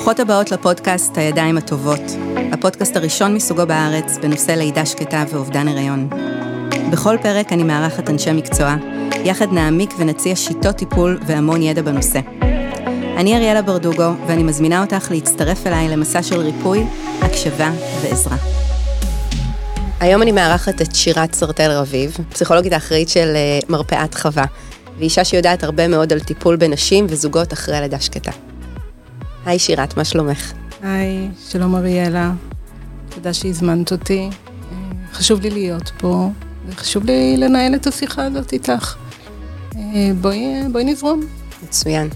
ברוכות הבאות לפודקאסט הידיים הטובות, הפודקאסט הראשון מסוגו בארץ בנושא לידה שקטה ואובדן הריון. בכל פרק אני מארחת אנשי מקצוע, יחד נעמיק ונציע שיטות טיפול והמון ידע בנושא. אני אריאלה ברדוגו, ואני מזמינה אותך להצטרף אליי למסע של ריפוי, הקשבה ועזרה. היום אני מארחת את שירת סרטל רביב, פסיכולוגית האחראית של אה, מרפאת חווה, ואישה שיודעת הרבה מאוד על טיפול בנשים וזוגות אחרי לידה שקטה. היי שירת, מה שלומך? היי, שלום אריאלה, תודה שהזמנת אותי. אה, חשוב לי להיות פה, וחשוב לי לנהל את השיחה הזאת איתך. אה, בואי, בואי נזרום. מצוין.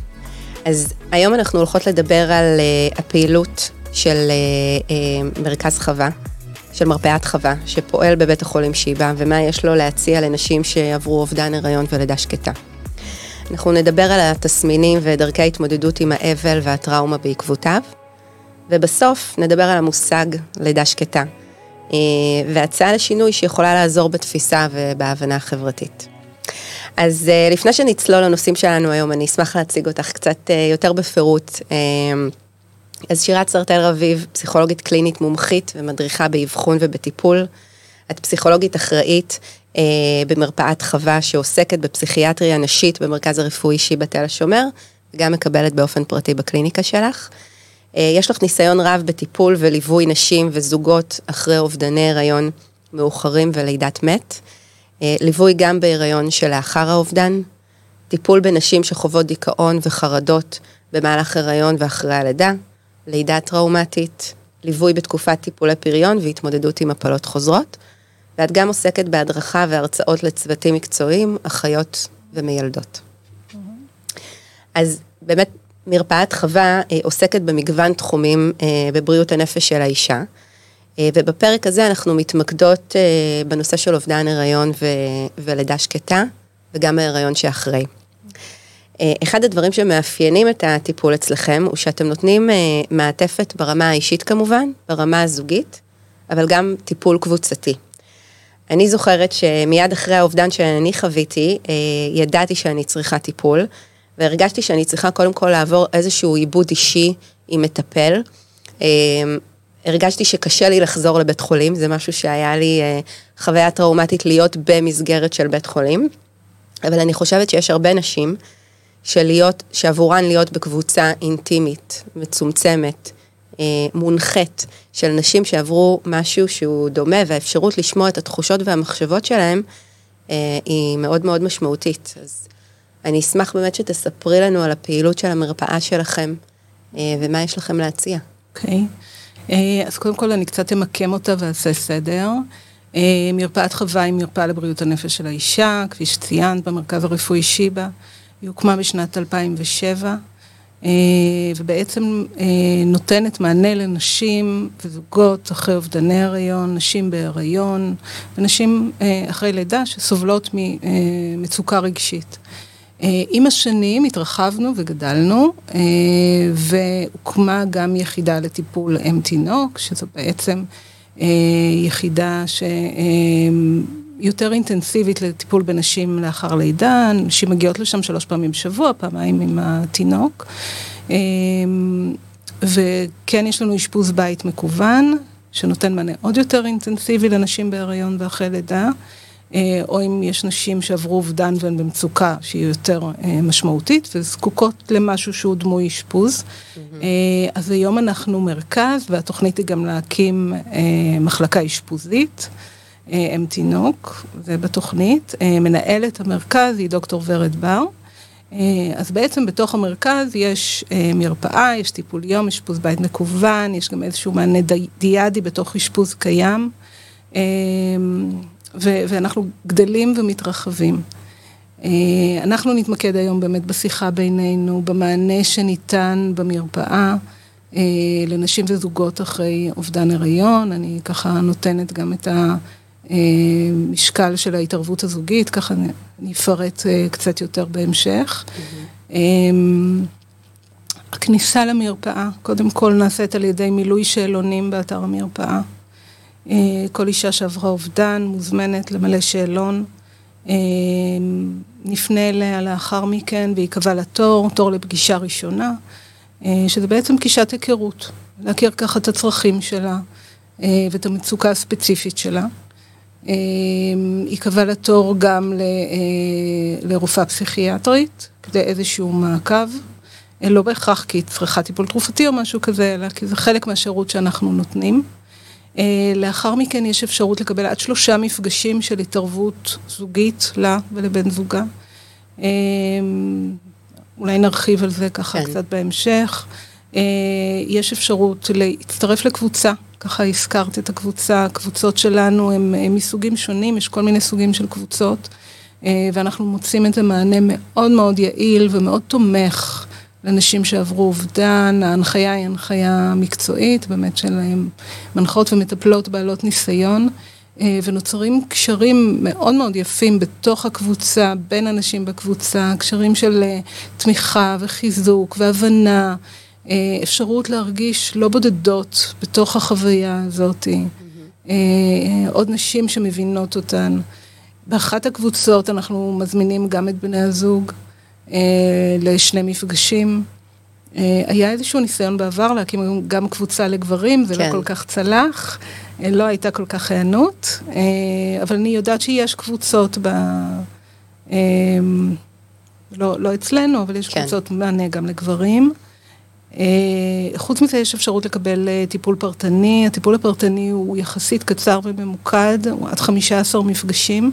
אז היום אנחנו הולכות לדבר על uh, הפעילות של uh, uh, מרכז חווה, של מרפאת חווה, שפועל בבית החולים שיבא, ומה יש לו להציע לנשים שעברו אובדן הריון ולידה שקטה. אנחנו נדבר על התסמינים ודרכי ההתמודדות עם האבל והטראומה בעקבותיו, ובסוף נדבר על המושג לידה שקטה, והצעה לשינוי שיכולה לעזור בתפיסה ובהבנה החברתית. אז uh, לפני שנצלול לנושאים שלנו היום, אני אשמח להציג אותך קצת uh, יותר בפירוט. אז שירת סרטל רביב, פסיכולוגית קלינית מומחית ומדריכה באבחון ובטיפול. את פסיכולוגית אחראית במרפאת חווה שעוסקת בפסיכיאטריה נשית במרכז הרפואי שיבא תל השומר, וגם מקבלת באופן פרטי בקליניקה שלך. Uh, יש לך ניסיון רב בטיפול וליווי נשים וזוגות אחרי אובדני הריון מאוחרים ולידת מת. אה, ליווי גם בהיריון שלאחר האובדן, טיפול בנשים שחוות דיכאון וחרדות במהלך הריון ואחרי הלידה, לידה טראומטית, ליווי בתקופת טיפולי פריון והתמודדות עם הפלות חוזרות, ואת גם עוסקת בהדרכה והרצאות לצוותים מקצועיים, אחיות ומיילדות. אז באמת מרפאת חווה אה, עוסקת במגוון תחומים אה, בבריאות הנפש של האישה. אה, ובפרק הזה אנחנו מתמקדות אה, בנושא של אובדן הריון ו- ולידה שקטה, וגם ההריון שאחרי. אה, אחד הדברים שמאפיינים את הטיפול אצלכם, הוא שאתם נותנים מעטפת ברמה האישית כמובן, ברמה הזוגית, אבל גם טיפול קבוצתי. אני זוכרת שמיד אחרי האובדן שאני חוויתי, ידעתי שאני צריכה טיפול, והרגשתי שאני צריכה קודם כל לעבור איזשהו עיבוד אישי עם מטפל. הרגשתי שקשה לי לחזור לבית חולים, זה משהו שהיה לי אה, חוויה טראומטית להיות במסגרת של בית חולים, אבל אני חושבת שיש הרבה נשים שלהיות, שעבורן להיות בקבוצה אינטימית, מצומצמת, אה, מונחית, של נשים שעברו משהו שהוא דומה, והאפשרות לשמוע את התחושות והמחשבות שלהם, אה, היא מאוד מאוד משמעותית. אז אני אשמח באמת שתספרי לנו על הפעילות של המרפאה שלכם, ומה יש לכם להציע. אוקיי. Okay. אה, אז קודם כל אני קצת אמקם אותה ואעשה סדר. אה, מרפאת חווה היא מרפאה לבריאות הנפש של האישה, כפי שציינת, במרכז הרפואי שיבא. היא הוקמה בשנת 2007, אה, ובעצם נותנת מענה לנשים וזוגות אחרי אובדני הריון, נשים בהריון, ונשים אחרי לידה שסובלות ממצוקה רגשית. אה, עם השנים התרחבנו וגדלנו, אה, והוקמה גם יחידה לטיפול אם תינוק, שזו בעצם אה, יחידה שיותר אינטנסיבית לטיפול בנשים לאחר לידה, נשים מגיעות לשם שלוש פעמים בשבוע, פעמיים עם התינוק. וכן יש לנו אשפוז בית מקוון, שנותן מענה עוד יותר אינטנסיבי לנשים בהריון ואחרי לידה. אה, או אם יש נשים שעברו אובדן והן במצוקה שהיא יותר אה, משמעותית וזקוקות למשהו שהוא דמוי אשפוז. Mm-hmm. אז היום אנחנו מרכז והתוכנית היא גם להקים מחלקה אשפוזית. אם תינוק, זה בתוכנית. מנהלת המרכז היא דוקטור ורד בר. אז בעצם בתוך המרכז יש מרפאה, יש טיפול יום, אשפוז בית מקוון, יש גם איזשהו מענה דיאדי בתוך אשפוז קיים. ו- ואנחנו גדלים ומתרחבים. אה, אנחנו נתמקד היום באמת בשיחה בינינו, במענה שניתן במרפאה אה, לנשים וזוגות אחרי אובדן הריון, אני ככה נותנת גם את המשקל אה, של ההתערבות הזוגית, ככה אני אפרט קצת יותר בהמשך. Mm-hmm. הכניסה למרפאה, קודם כל נעשית על ידי מילוי שאלונים באתר המרפאה. אה, כל אישה שעברה אובדן מוזמנת למלא שאלון. אה, נפנה אליה לאחר מכן וייקבע לה תור, תור לפגישה ראשונה. שזה בעצם גישת היכרות, להכיר ככה את הצרכים שלה ואת המצוקה הספציפית שלה. ייקבע לה תור גם לרופאה פסיכיאטרית, כדי איזשהו מעקב. לא בהכרח כי היא צריכה טיפול תרופתי או משהו כזה, אלא כי זה חלק מהשירות שאנחנו נותנים. לאחר מכן יש אפשרות לקבל עד שלושה מפגשים של התערבות זוגית לה ולבן זוגה. אולי נרחיב על זה ככה כן. קצת בהמשך. יש אפשרות להצטרף לקבוצה, ככה הזכרת את הקבוצה, הקבוצות שלנו הם מסוגים שונים, יש כל מיני סוגים של קבוצות, ואנחנו מוצאים את המענה מאוד מאוד יעיל ומאוד תומך לנשים שעברו אובדן, ההנחיה היא הנחיה מקצועית, באמת של מנחות ומטפלות בעלות ניסיון, ונוצרים קשרים מאוד מאוד יפים בתוך הקבוצה, בין אנשים בקבוצה, קשרים של תמיכה וחיזוק והבנה, אפשרות להרגיש לא בודדות בתוך החוויה הזאת, mm-hmm. עוד נשים שמבינות אותן. באחת הקבוצות אנחנו מזמינים גם את בני הזוג. לשני מפגשים. היה איזשהו ניסיון בעבר להקים גם קבוצה לגברים, זה כן. לא כל כך צלח, לא הייתה כל כך היענות, אבל אני יודעת שיש קבוצות ב... לא, לא אצלנו, אבל יש כן. קבוצות מענה גם לגברים. חוץ מזה יש אפשרות לקבל טיפול פרטני, הטיפול הפרטני הוא יחסית קצר וממוקד, הוא עד 15 מפגשים.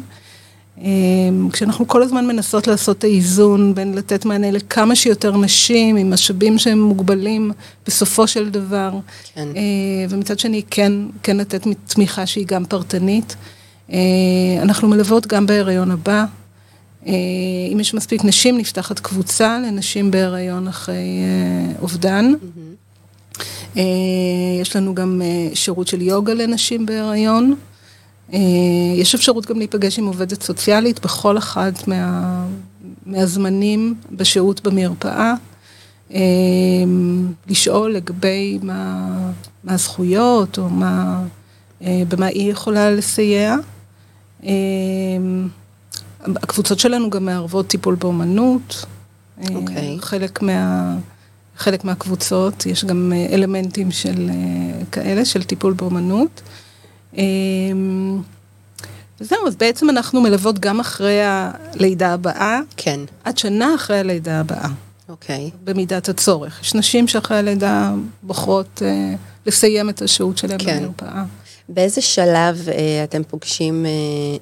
אמ, כשאנחנו כל הזמן מנסות לעשות את האיזון בין לתת מענה לכמה שיותר נשים עם משאבים שהם מוגבלים בסופו של דבר, כן. אה, ומצד שני כן, כן לתת תמיכה שהיא גם פרטנית. אה, אנחנו מלוות גם בהיריון הבא. אה, אם יש מספיק נשים, נפתחת קבוצה לנשים בהיריון אחרי אובדן. Mm-hmm. יש לנו גם שירות של יוגה לנשים בהיריון. אה, יש אפשרות גם להיפגש עם עובדת סוציאלית בכל אחד מה, מהזמנים בשהות במרפאה, אה, לשאול לגבי מה, מה הזכויות או מה, אה, במה היא יכולה לסייע. הקבוצות שלנו גם מערבות טיפול באומנות. Okay. אוקיי. חלק מה... חלק מהקבוצות, יש גם אלמנטים של כאלה, של טיפול באומנות. אמ, וזהו, אז בעצם אנחנו מלוות גם אחרי הלידה הבאה. כן. עד שנה אחרי הלידה הבאה. אוקיי. במידת הצורך. יש נשים שאחרי הלידה בוחרות אה, לסיים את השהות שלהן כן. במרפאה. באיזה שלב אה, אתם פוגשים אה,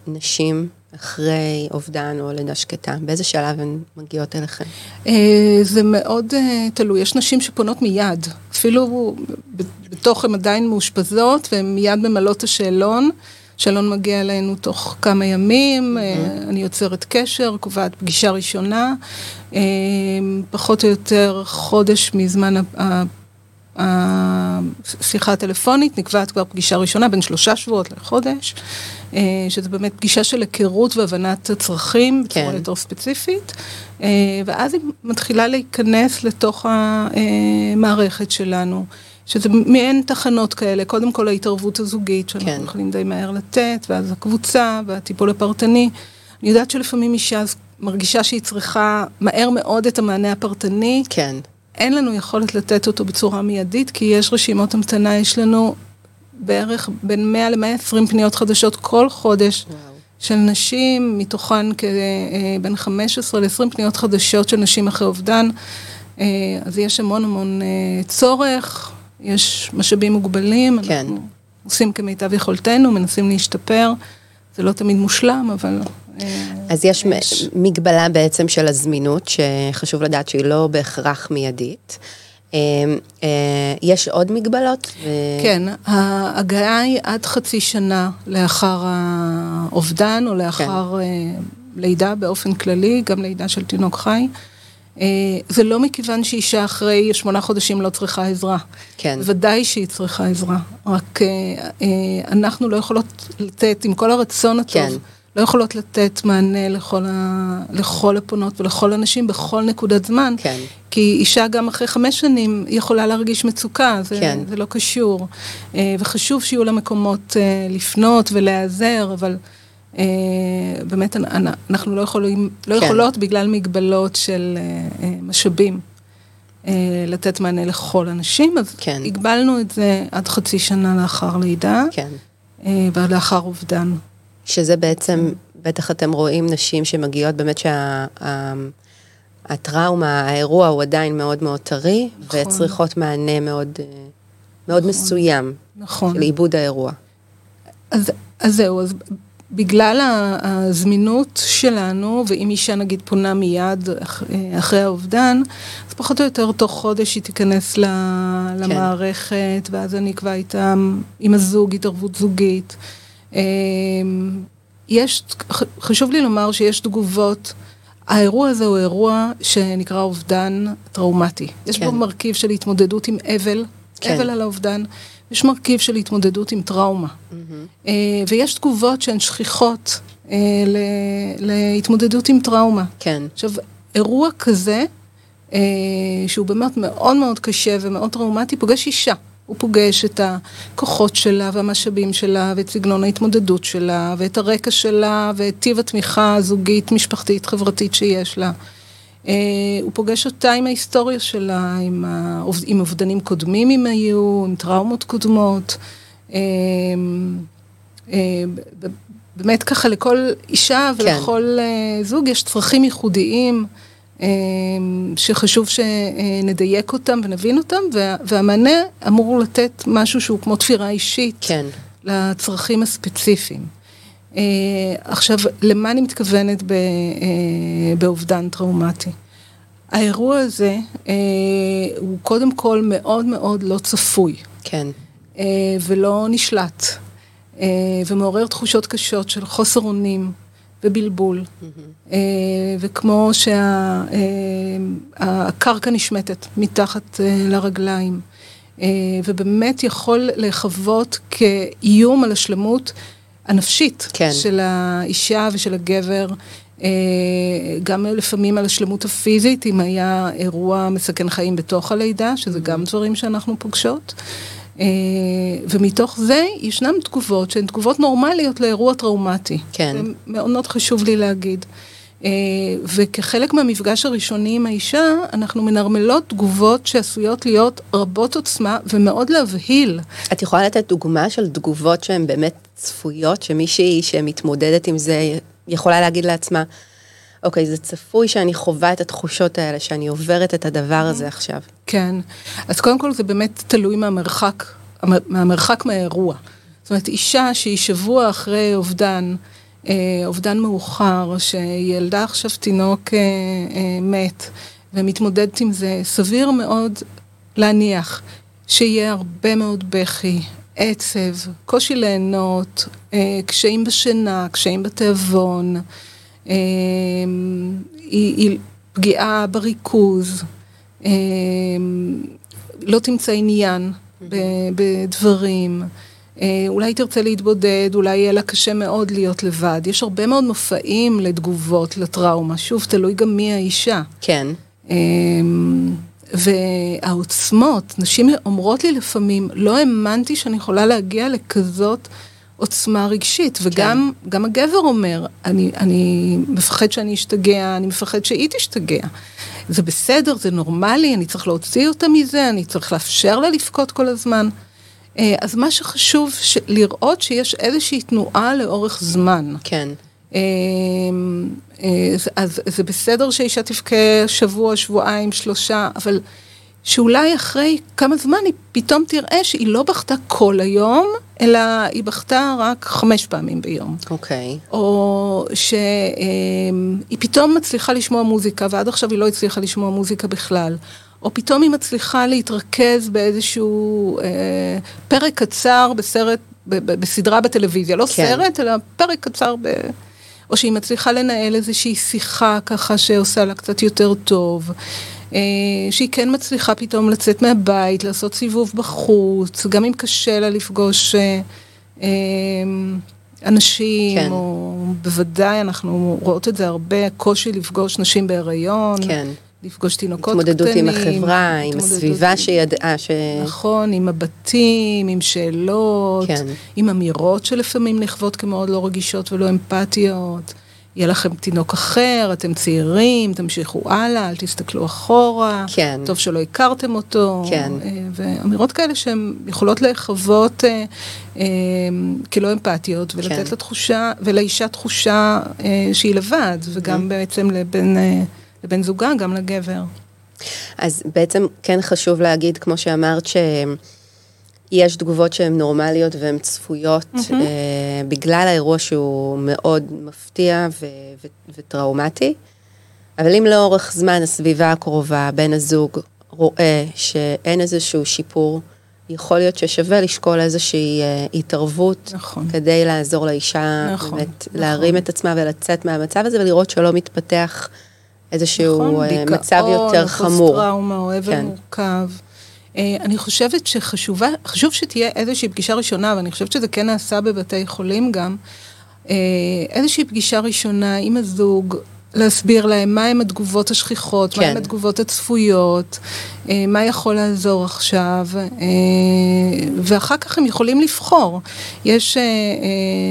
נשים אחרי אובדן או לידה שקטה? באיזה שלב הן מגיעות אליכם? אה, זה מאוד אה, תלוי. יש נשים שפונות מיד, אפילו בתוך הן עדיין מאושפזות, והן מיד ממלאות השאלון. שאלון מגיע אלינו תוך כמה ימים, mm-hmm. אני יוצרת קשר, קובעת פגישה ראשונה, פחות או יותר חודש מזמן השיחה הטלפונית, נקבעת כבר פגישה ראשונה בין שלושה שבועות לחודש, אה, שזה באמת פגישה של היכרות והבנת הצרכים כן. בצורה יותר ספציפית, אה, ואז היא מתחילה להיכנס לתוך המערכת שלנו. שזה מעין תחנות כאלה, קודם כל ההתערבות הזוגית, שאנחנו כן. יכולים די מהר לתת, ואז הקבוצה והטיפול הפרטני. אני יודעת שלפעמים אישה מרגישה שהיא צריכה מהר מאוד את המענה הפרטני. כן. אין לנו יכולת לתת אותו בצורה מיידית, כי יש רשימות המתנה, יש לנו בערך בין 100 ל-120 פניות חדשות כל חודש. וואו. של נשים, מתוכן בין 15 ל-20 פניות חדשות של נשים אחרי אובדן. אה, אז יש המון המון אה, צורך, יש משאבים מוגבלים, כן. אנחנו עושים כמיטב יכולתנו, מנסים להשתפר. זה לא תמיד מושלם, אבל... אה, אז יש מגבלה בעצם של הזמינות, שחשוב לדעת שהיא לא בהכרח מיידית. אה, אה, יש עוד מגבלות? כן, ההגעה היא עד חצי שנה לאחר האובדן, או לאחר כן. לידה באופן כללי, גם לידה של תינוק חי. זה לא מכיוון שאישה אחרי שמונה חודשים לא צריכה עזרה. כן. ודאי שהיא צריכה עזרה, רק אנחנו לא יכולות לתת, עם כל הרצון הטוב. כן. לא יכולות לתת מענה לכל, ה... לכל הפונות ולכל הנשים בכל נקודת זמן. כן. כי אישה גם אחרי חמש שנים יכולה להרגיש מצוקה, זה, כן. זה לא קשור. אה, וחשוב שיהיו לה מקומות אה, לפנות ולהיעזר, אבל אה, באמת אנחנו לא, יכולים, לא כן. יכולות בגלל מגבלות של משאבים. לתת מענה לכל הנשים, אז כן. הגבלנו את זה עד חצי שנה לאחר לידה, כן. ולאחר אובדן. שזה בעצם, בטח אתם רואים נשים שמגיעות באמת שה, האירוע הוא עדיין מאוד מאוד טרי, נכון. וצריכות מענה מאוד, מאוד נכון. מסוים. נכון. של עיבוד האירוע. אז, אז זהו, אז בגלל הזמינות שלנו, ואם אישה נגיד פונה מיד אחרי האובדן, אז פחות או יותר תוך חודש היא תיכנס כן. למערכת, ואז אני אקבע איתה עם הזוג התערבות זוגית. אמ, יש, חשוב לי לומר שיש תגובות, האירוע הזה הוא אירוע שנקרא אובדן טראומטי. יש כן. בו מרכיב של התמודדות עם אבל, כן. אבל על האובדן. יש מרכיב של התמודדות עם טראומה. Mm-hmm. ויש תגובות שהן שכיחות אה, להתמודדות עם טראומה. כן. עכשיו, אירוע כזה, אה, שהוא באמת מאוד מאוד קשה ומאוד טראומטי, פוגש אישה. הוא פוגש את הכוחות שלה והמשאבים שלה ואת סגנון ההתמודדות שלה ואת הרקע שלה ואת טיב התמיכה הזוגית, משפחתית, חברתית שיש לה. Uh, הוא פוגש אותה עם ההיסטוריה שלה, עם, האוב... עם אובדנים קודמים אם היו, עם טראומות קודמות. Uh, uh, באמת ככה לכל אישה. ולכל כן. זוג יש צרכים ייחודיים שחשוב שנדייק אותם ונבין אותם, וה, והמענה אמור לתת משהו שהוא כמו תפירה אישית כן. לצרכים הספציפיים. Uh, עכשיו, למה אני מתכוונת uh, באובדן טראומטי? האירוע הזה uh, הוא קודם כל מאוד מאוד לא צפוי. כן. ולא נשלט, ומעורר תחושות קשות של חוסר אונים ובלבול, mm-hmm. uh, וכמו שהקרקע uh, נשמטת מתחת uh, לרגליים, ובאמת יכול לחוות כאיום על השלמות. הנפשית כן. של האישה ושל הגבר, אה, גם לפעמים על השלמות הפיזית, אם היה אירוע מסכן חיים בתוך הלידה, שזה גם דברים שאנחנו פוגשות. אה, ומתוך זה ישנן תגובות שהן תגובות נורמליות לאירוע טראומטי. כן. זה מאוד מאוד חשוב לי להגיד. אה, וכחלק מהמפגש הראשוני עם האישה, אנחנו מנרמלות תגובות שעשויות להיות רבות עוצמה ומאוד להבהיל. את יכולה לתת דוגמה של תגובות שהן באמת צפויות, שמישהי שמתמודדת עם זה יכולה להגיד לעצמה, אוקיי, זה צפוי שאני חווה את התחושות האלה, שאני עוברת את הדבר הזה עכשיו. כן, אז קודם כל זה באמת תלוי מהמרחק, מהמרחק מהאירוע. זאת אומרת, אישה שהיא שבוע אחרי אובדן, אה, אובדן מאוחר, שילדה עכשיו תינוק אה, אה, מת ומתמודדת עם זה, סביר מאוד להניח שיהיה הרבה מאוד בכי, עצב, קושי ליהנות, קשיים בשינה, קשיים בתיאבון, פגיעה בריכוז, לא תמצא עניין בדברים. אה, אולי תרצה להתבודד, אולי יהיה לה קשה מאוד להיות לבד. יש הרבה מאוד מופעים לתגובות לטראומה. שוב, תלוי גם מי האישה. כן. אמ, והעוצמות, נשים אומרות לי לפעמים, לא האמנתי שאני יכולה להגיע לכזאת עוצמה רגשית, וגם כן. הגבר אומר, אני, אני מפחד שאני אשתגע, אני מפחד שהיא תשתגע. זה בסדר, זה נורמלי, אני צריך להוציא אותה מזה, אני צריך לאפשר לה לבכות כל הזמן. אה, אז מה שחשוב. לראות שיש איזושהי תנועה לאורך זמן. כן. אה, אה, אז זה בסדר שאישה תבכה שבוע, שבועיים, שלושה, אבל שאולי אחרי כמה זמן היא פתאום תראה שהיא לא בכתה כל היום, אלא היא בכתה רק חמש פעמים ביום. אוקיי. Okay. או שהיא פתאום מצליחה לשמוע מוזיקה, ועד עכשיו היא לא הצליחה לשמוע מוזיקה בכלל. או פתאום היא מצליחה להתרכז באיזשהו אה, פרק קצר בסרט, ב, ב, בסדרה בטלוויזיה, לא כן. סרט, אלא פרק קצר ב... או שהיא מצליחה לנהל איזושהי שיחה ככה שעושה לה קצת יותר טוב. אה, שהיא כן מצליחה פתאום לצאת מהבית, לעשות סיבוב בחוץ, גם אם קשה לה לפגוש אה, אה, אנשים, כן. או בוודאי אנחנו רואות את זה הרבה, קושי לפגוש נשים בהיריון. כן. לפגוש תינוקות קטנים. התמודדות עם החברה, עם הסביבה שידעה ש... נכון, עם מבטים, עם שאלות, כן. עם אמירות שלפעמים נחוות כמאוד לא רגישות ולא אמפתיות, יהיה לכם תינוק אחר, אתם צעירים, תמשיכו הלאה, אל תסתכלו אחורה, כן. טוב שלא הכרתם אותו, כן. אה, ואמירות כאלה שהן יכולות לחוות אה, אה, כלא אמפתיות, ולתת כן. לה תחושה, ולאישה תחושה אה, שהיא לבד, וגם Mm-hmm. בעצם לבן, אה, לבן זוגה, גם לגבר. אז בעצם כן חשוב להגיד, כמו שאמרת, שיש תגובות שהן נורמליות והן צפויות, מהמם. אה, בגלל האירוע שהוא מאוד מפתיע ו- ו- וטראומטי, אבל אם לאורך זמן הסביבה הקרובה, בן הזוג, רואה שאין איזשהו שיפור, יכול להיות ששווה לשקול איזושהי אה, התערבות נכון. כדי לעזור לאישה נכון, באמת נכון. להרים את עצמה ולצאת מהמצב הזה ולראות שלא מתפתח איזשהו נכון, אה, דיכאון, מצב יותר חמור. פוסט-טראומה או אבל כן. מורכב. אה, אני חושבת שחשובה, חשוב שתהיה איזושהי פגישה ראשונה, ואני חושבת שזה כן נעשה בבתי חולים גם, אה, איזושהי פגישה ראשונה עם הזוג, להסביר להם מהם התגובות השכיחות, כן. מהם התגובות הצפויות, אה, מה יכול לעזור עכשיו, אה, ואחר כך הם יכולים לבחור. יש אה,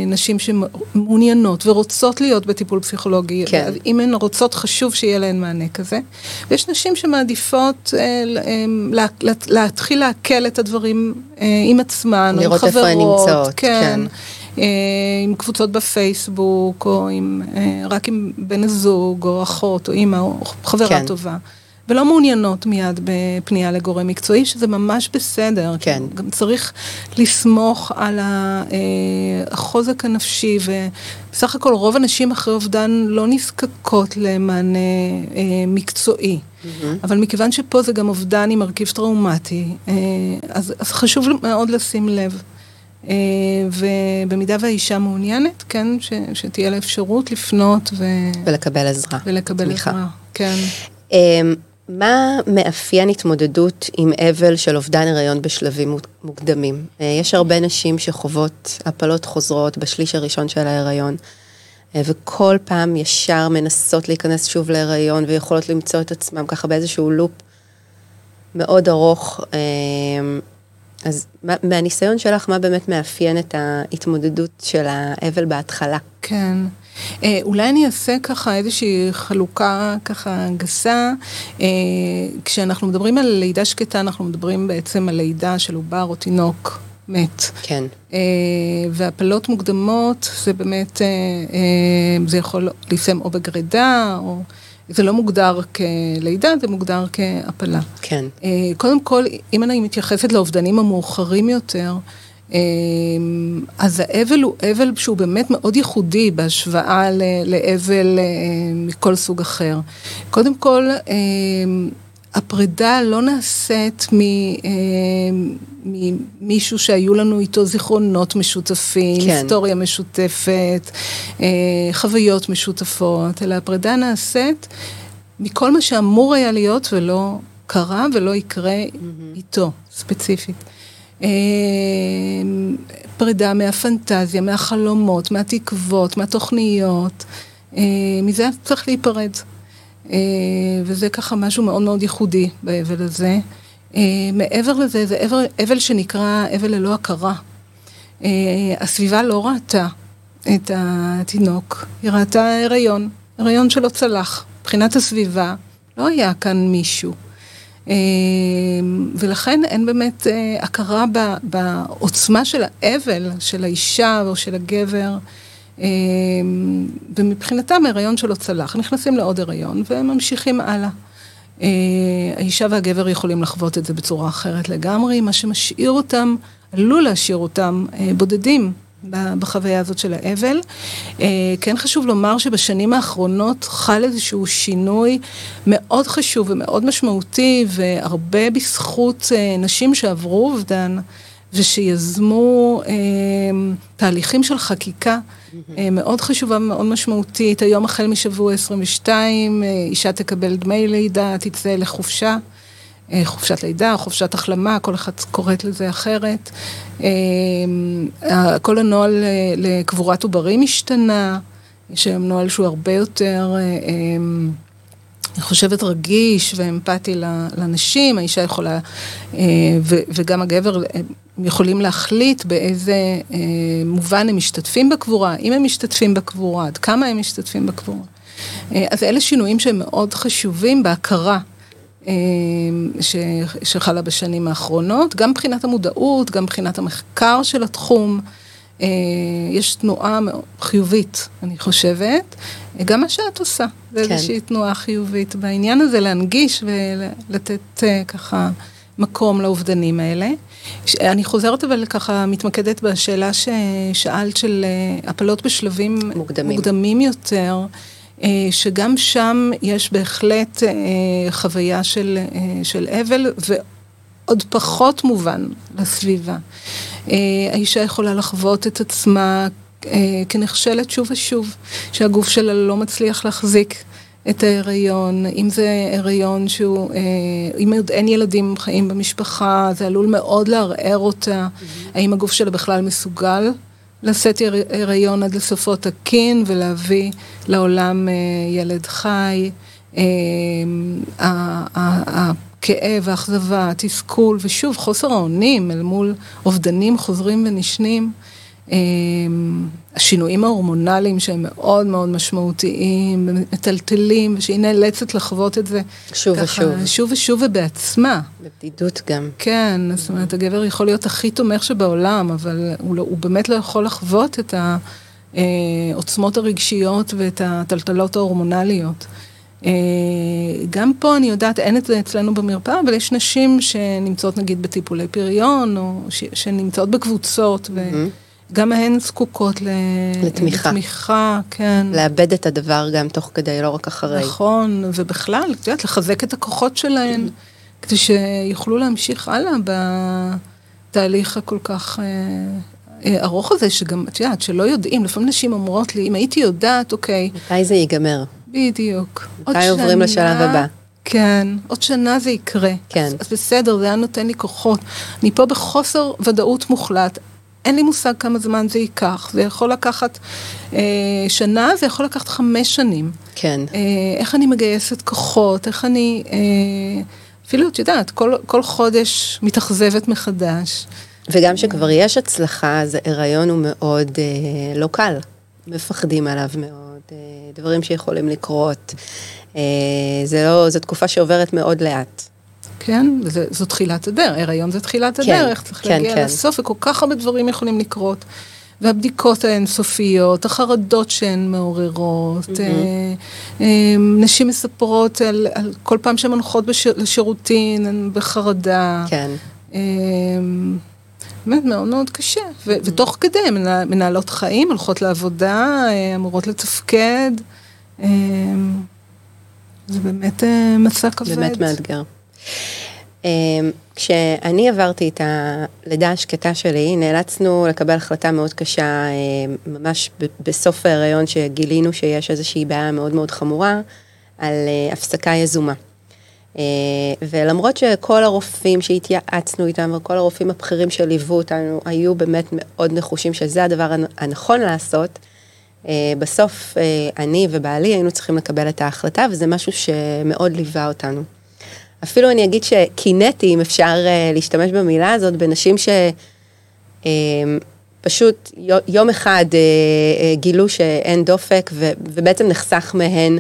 נשים שמעוניינות ורוצות להיות בטיפול פסיכולוגי, כן. אם הן רוצות, חשוב שיהיה להן מענה כזה. ויש נשים שמעדיפות להתחיל לעכל את הדברים עם עצמן, עם לראות חברות. איפה הן נמצאות, כן. כן. אה, עם קבוצות בפייסבוק, או עם, אה, רק עם בן הזוג, או אחות, או אימא, או חברה כן. טובה. ולא מעוניינות מיד בפנייה לגורם מקצועי, שזה ממש בסדר. כן. כי גם צריך לסמוך על אה, החוזק הנפשי, ובסך הכל רוב הנשים אחרי אובדן לא נזקקות למענה מקצועי. אבל מכיוון שפה זה גם אובדן עם מרכיב טראומטי, אז, אז חשוב מאוד לשים לב. אה, ובמידה והאישה מעוניינת, כן, ש, שתהיה לה אפשרות לפנות ו, ולקבל עזרה. ולקבל תמיכה. עזרה. כן. אמ, מה מאפיין התמודדות עם אבל של אובדן הריון בשלבים מוק- מוקדמים? אה, יש הרבה נשים שחוות הפלות חוזרות בשליש הראשון של ההיריון, אה, וכל פעם ישר מנסות להיכנס שוב להיריון ויכולות למצוא את עצמם ככה באיזשהו לופ מאוד ארוך. אז מה- מהניסיון שלך, מה באמת מאפיין את ההתמודדות של האבל בהתחלה? כן. אה, אולי אני אעשה ככה איזושהי חלוקה ככה גסה. אה, כשאנחנו מדברים על לידה שקטה, אנחנו מדברים בעצם על לידה של עובר או תינוק מת. כן, אה, והפלות מוקדמות זה באמת, אה, אה, זה יכול להסתיים או בגרידה, או זה לא מוגדר כלידה, זה מוגדר כהפלה. כן, אה, קודם כל, אם אני מתייחסת לאובדנים המאוחרים יותר, אה, אז האבל הוא אבל שהוא באמת מאוד ייחודי בהשוואה לאבל אה, מכל סוג אחר. קודם כל, הפרידה לא נעשית מ- אה, ממישהו שהיו לנו איתו זיכרונות משותפים, כן. היסטוריה משותפת, אה, חוויות משותפות, אלא הפרידה נעשית מכל מה שאמור היה להיות ולא קרה ולא יקרה איתו, ספציפית. אה, פרידה מהפנטזיה, מהחלומות, מהתקוות, מהתוכניות, מזה צריך להיפרד. אה, וזה ככה משהו מאוד מאוד ייחודי באבל הזה. אה, מעבר לזה, זה אבל, אבל שנקרא אבל ללא הכרה. אה, הסביבה לא ראתה את התינוק, היא ראתה הריון, הריון שלא צלח. מבחינת הסביבה, לא היה כאן מישהו. ולכן אין באמת הכרה בעוצמה של האבל של האישה או של הגבר. אה, ומבחינתם הריון שלא צלח, נכנסים לעוד הריון וממשיכים הלאה. אה, האישה והגבר יכולים לחוות את זה בצורה אחרת לגמרי, מה שמשאיר אותם, עלול להשאיר אותם אה, בודדים בחוויה הזאת של האבל. אה, כן חשוב לומר שבשנים האחרונות חל איזשהו שינוי מאוד חשוב ומאוד משמעותי, והרבה בזכות נשים שעברו אובדן. ושיזמו תהליכים של חקיקה מאוד חשובה ומאוד משמעותית. היום החל משבוע 22, אה, אישה תקבל דמי לידה, תצא לחופשה. אה, חופשת לידה, חופשת החלמה, כל אחת קוראת לזה אחרת. אה, כל הנוהל אה, לקבורת עוברים השתנה, יש היום נוהל שהוא הרבה יותר אה, אה, אני חושבת, רגיש ואמפתי לנשים, האישה יכולה, אה, וגם הגבר, הם יכולים להחליט באיזה אה, מובן הם משתתפים בקבורה, אם הם משתתפים בקבורה, עד כמה הם משתתפים בקבורה. אה, אז אלה שינויים שהם מאוד חשובים בהכרה שחלה בשנים האחרונות, גם מבחינת המודעות, גם מבחינת המחקר של התחום. יש תנועה חיובית, אני חושבת. גם מה שאת עושה, זה כן. איזושהי תנועה חיובית בעניין הזה, להנגיש ולתת ככה מקום לאובדנים האלה. אני חוזרת אבל ככה מתמקדת בשאלה ששאלת של אה, הפלות בשלבים מוקדמים, מוקדמים יותר. אה, שגם שם יש בהחלט אה, חוויה של, של אבל ועוד פחות מובן לסביבה. האישה יכולה לחוות את עצמה כנכשלת שוב ושוב, שהגוף שלה לא מצליח להחזיק את ההיריון, אם זה הריון שהוא, אה, אם עוד אין ילדים חיים במשפחה, זה עלול מאוד לערער אותה, mm-hmm. האם הגוף שלה בכלל מסוגל לשאת הריון עד לסופו תקין ולהביא לעולם אה, ילד חי. הכאב, האכזבה, התסכול, ושוב, חוסר האונים אל מול אובדנים חוזרים ונשנים. אמ, השינויים ההורמונליים שהם מאוד מאוד משמעותיים, מטלטלים, ושהיא נאלצת לחוות את זה. שוב ככה, ושוב. שוב ושוב ובעצמה. בבדידות גם. כן, זאת אומרת, הגבר יכול להיות הכי תומך שבעולם, אבל הוא, לא, הוא באמת לא יכול לחוות את העוצמות אה, הרגשיות ואת הטלטלות ההורמונליות. אה, גם פה אני יודעת, אין את זה אצלנו במרפאה, אבל יש נשים שנמצאות נגיד בטיפולי פריון, או שנמצאות בקבוצות. ו... Mm-hmm. הן זקוקות לתמיכה. לתמיכה, כן. לאבד את הדבר גם תוך כדי, לא רק אחרי. נכון, ובכלל, את יודעת, לחזק את הכוחות שלהן, כדי שיוכלו להמשיך הלאה בתהליך הכל כך אה, אה, ארוך הזה, שגם, את יודעת, שלא יודעים, לפעמים נשים אומרות לי, אם הייתי יודעת, אוקיי. מתי זה ייגמר? בדיוק. מתי עוברים לשלב הבא? כן, עוד שנה זה יקרה. כן. אז, אז בסדר, זה היה נותן לי כוחות. אני פה בחוסר ודאות מוחלט. אין לי מושג כמה זמן זה ייקח, זה יכול לקחת אה, שנה, זה יכול לקחת חמש שנים. כן. אה, איך אני מגייסת כוחות, איך אני, אה, אפילו, את יודעת, כל, כל חודש מתאכזבת מחדש. וגם שכבר יש הצלחה, אז הריון הוא מאוד אה, לא קל. מפחדים עליו מאוד, דברים שיכולים לקרות. אה, זה לא, זו תקופה שעוברת מאוד לאט. כן? וזה, זו תחילת הדרך, הריון זה תחילת כן, הדרך, צריך כן, להגיע כן. לסוף, וכל כך הרבה דברים יכולים לקרות. והבדיקות האינסופיות, החרדות שהן מעוררות, mm-hmm. אה, אה, נשים מספרות על, על כל פעם שהן הולכות בשיר, לשירותין, הן בחרדה. כן. אה, באמת מאוד מאוד קשה, ו- mm-hmm. ותוך כדי הן מנהלות חיים, הולכות לעבודה, אה, אמורות לתפקד. אה, זה באמת אה, מסע כבד. באמת מאתגר. כשאני עברתי את הלידה השקטה שלי, נאלצנו לקבל החלטה מאוד קשה, ממש בסוף ההיריון, שגילינו שיש איזושהי בעיה מאוד מאוד חמורה, על הפסקה יזומה. אה, ולמרות שכל הרופאים שהתייעצנו איתם, וכל הרופאים הבכירים שליוו אותנו, היו באמת מאוד נחושים שזה הדבר הנכון לעשות, אה, בסוף אני ובעלי היינו צריכים לקבל את ההחלטה, וזה משהו שמאוד ליווה אותנו. אפילו אני אגיד שקינאתי, אם אפשר להשתמש במילה הזאת, בנשים שפשוט אה, יום אחד גילו שאין דופק, ובעצם נחסך מהן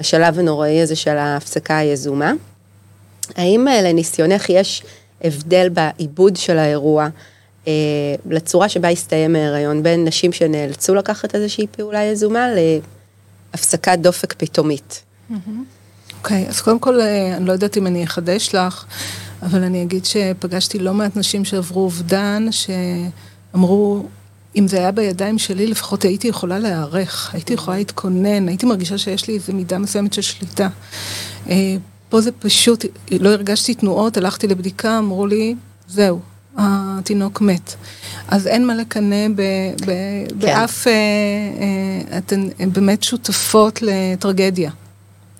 השלב הנוראי הזה של ההפסקה היזומה. האם uh, לניסיונך יש הבדל בעיבוד של האירוע uh, לצורה שבה הסתיים ההיריון בין נשים שנאלצו לקחת איזושהי פעולה יזומה להפסקת דופק פתאומית? אוקיי, okay, אז קודם כל, אה, אני לא יודעת אם אני אחדש לך, אבל אני אגיד שפגשתי לא מעט נשים שעברו אובדן, שאמרו, אם זה היה בידיים שלי, לפחות הייתי יכולה להיערך, הייתי יכולה להתכונן, הייתי מרגישה שיש לי איזו מידה מסוימת של שליטה. אה, פה זה פשוט, לא הרגשתי תנועות, הלכתי לבדיקה, אמרו לי, זהו, התינוק מת. אז אין מה לקנא ב, ב, כן. באף, אה, אה, אתן באמת שותפות לטרגדיה.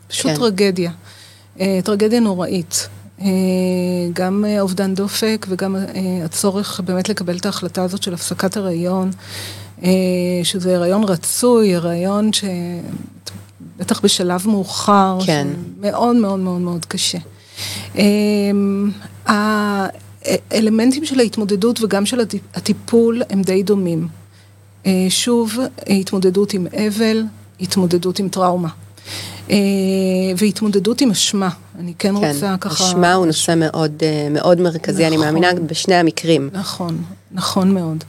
פשוט כן. טרגדיה. אה, טרגדיה נוראית. אה, גם אה, אובדן דופק וגם הצורך באמת לקבל את ההחלטה הזאת של הפסקת הריון, שזה הריון רצוי, הריון בטח בשלב מאוחר, כן. מאוד מאוד מאוד מאוד קשה. האלמנטים של ההתמודדות וגם של הטיפול הם די דומים. אה, שוב, התמודדות עם אבל, התמודדות עם טראומה. אה, והתמודדות עם אשמה, אני כן, כן רוצה ככה... כן, אשמה הוא נושא מאוד, אה, מאוד מרכזי, נכון, אני מאמינה בשני המקרים. נכון, נכון מאוד.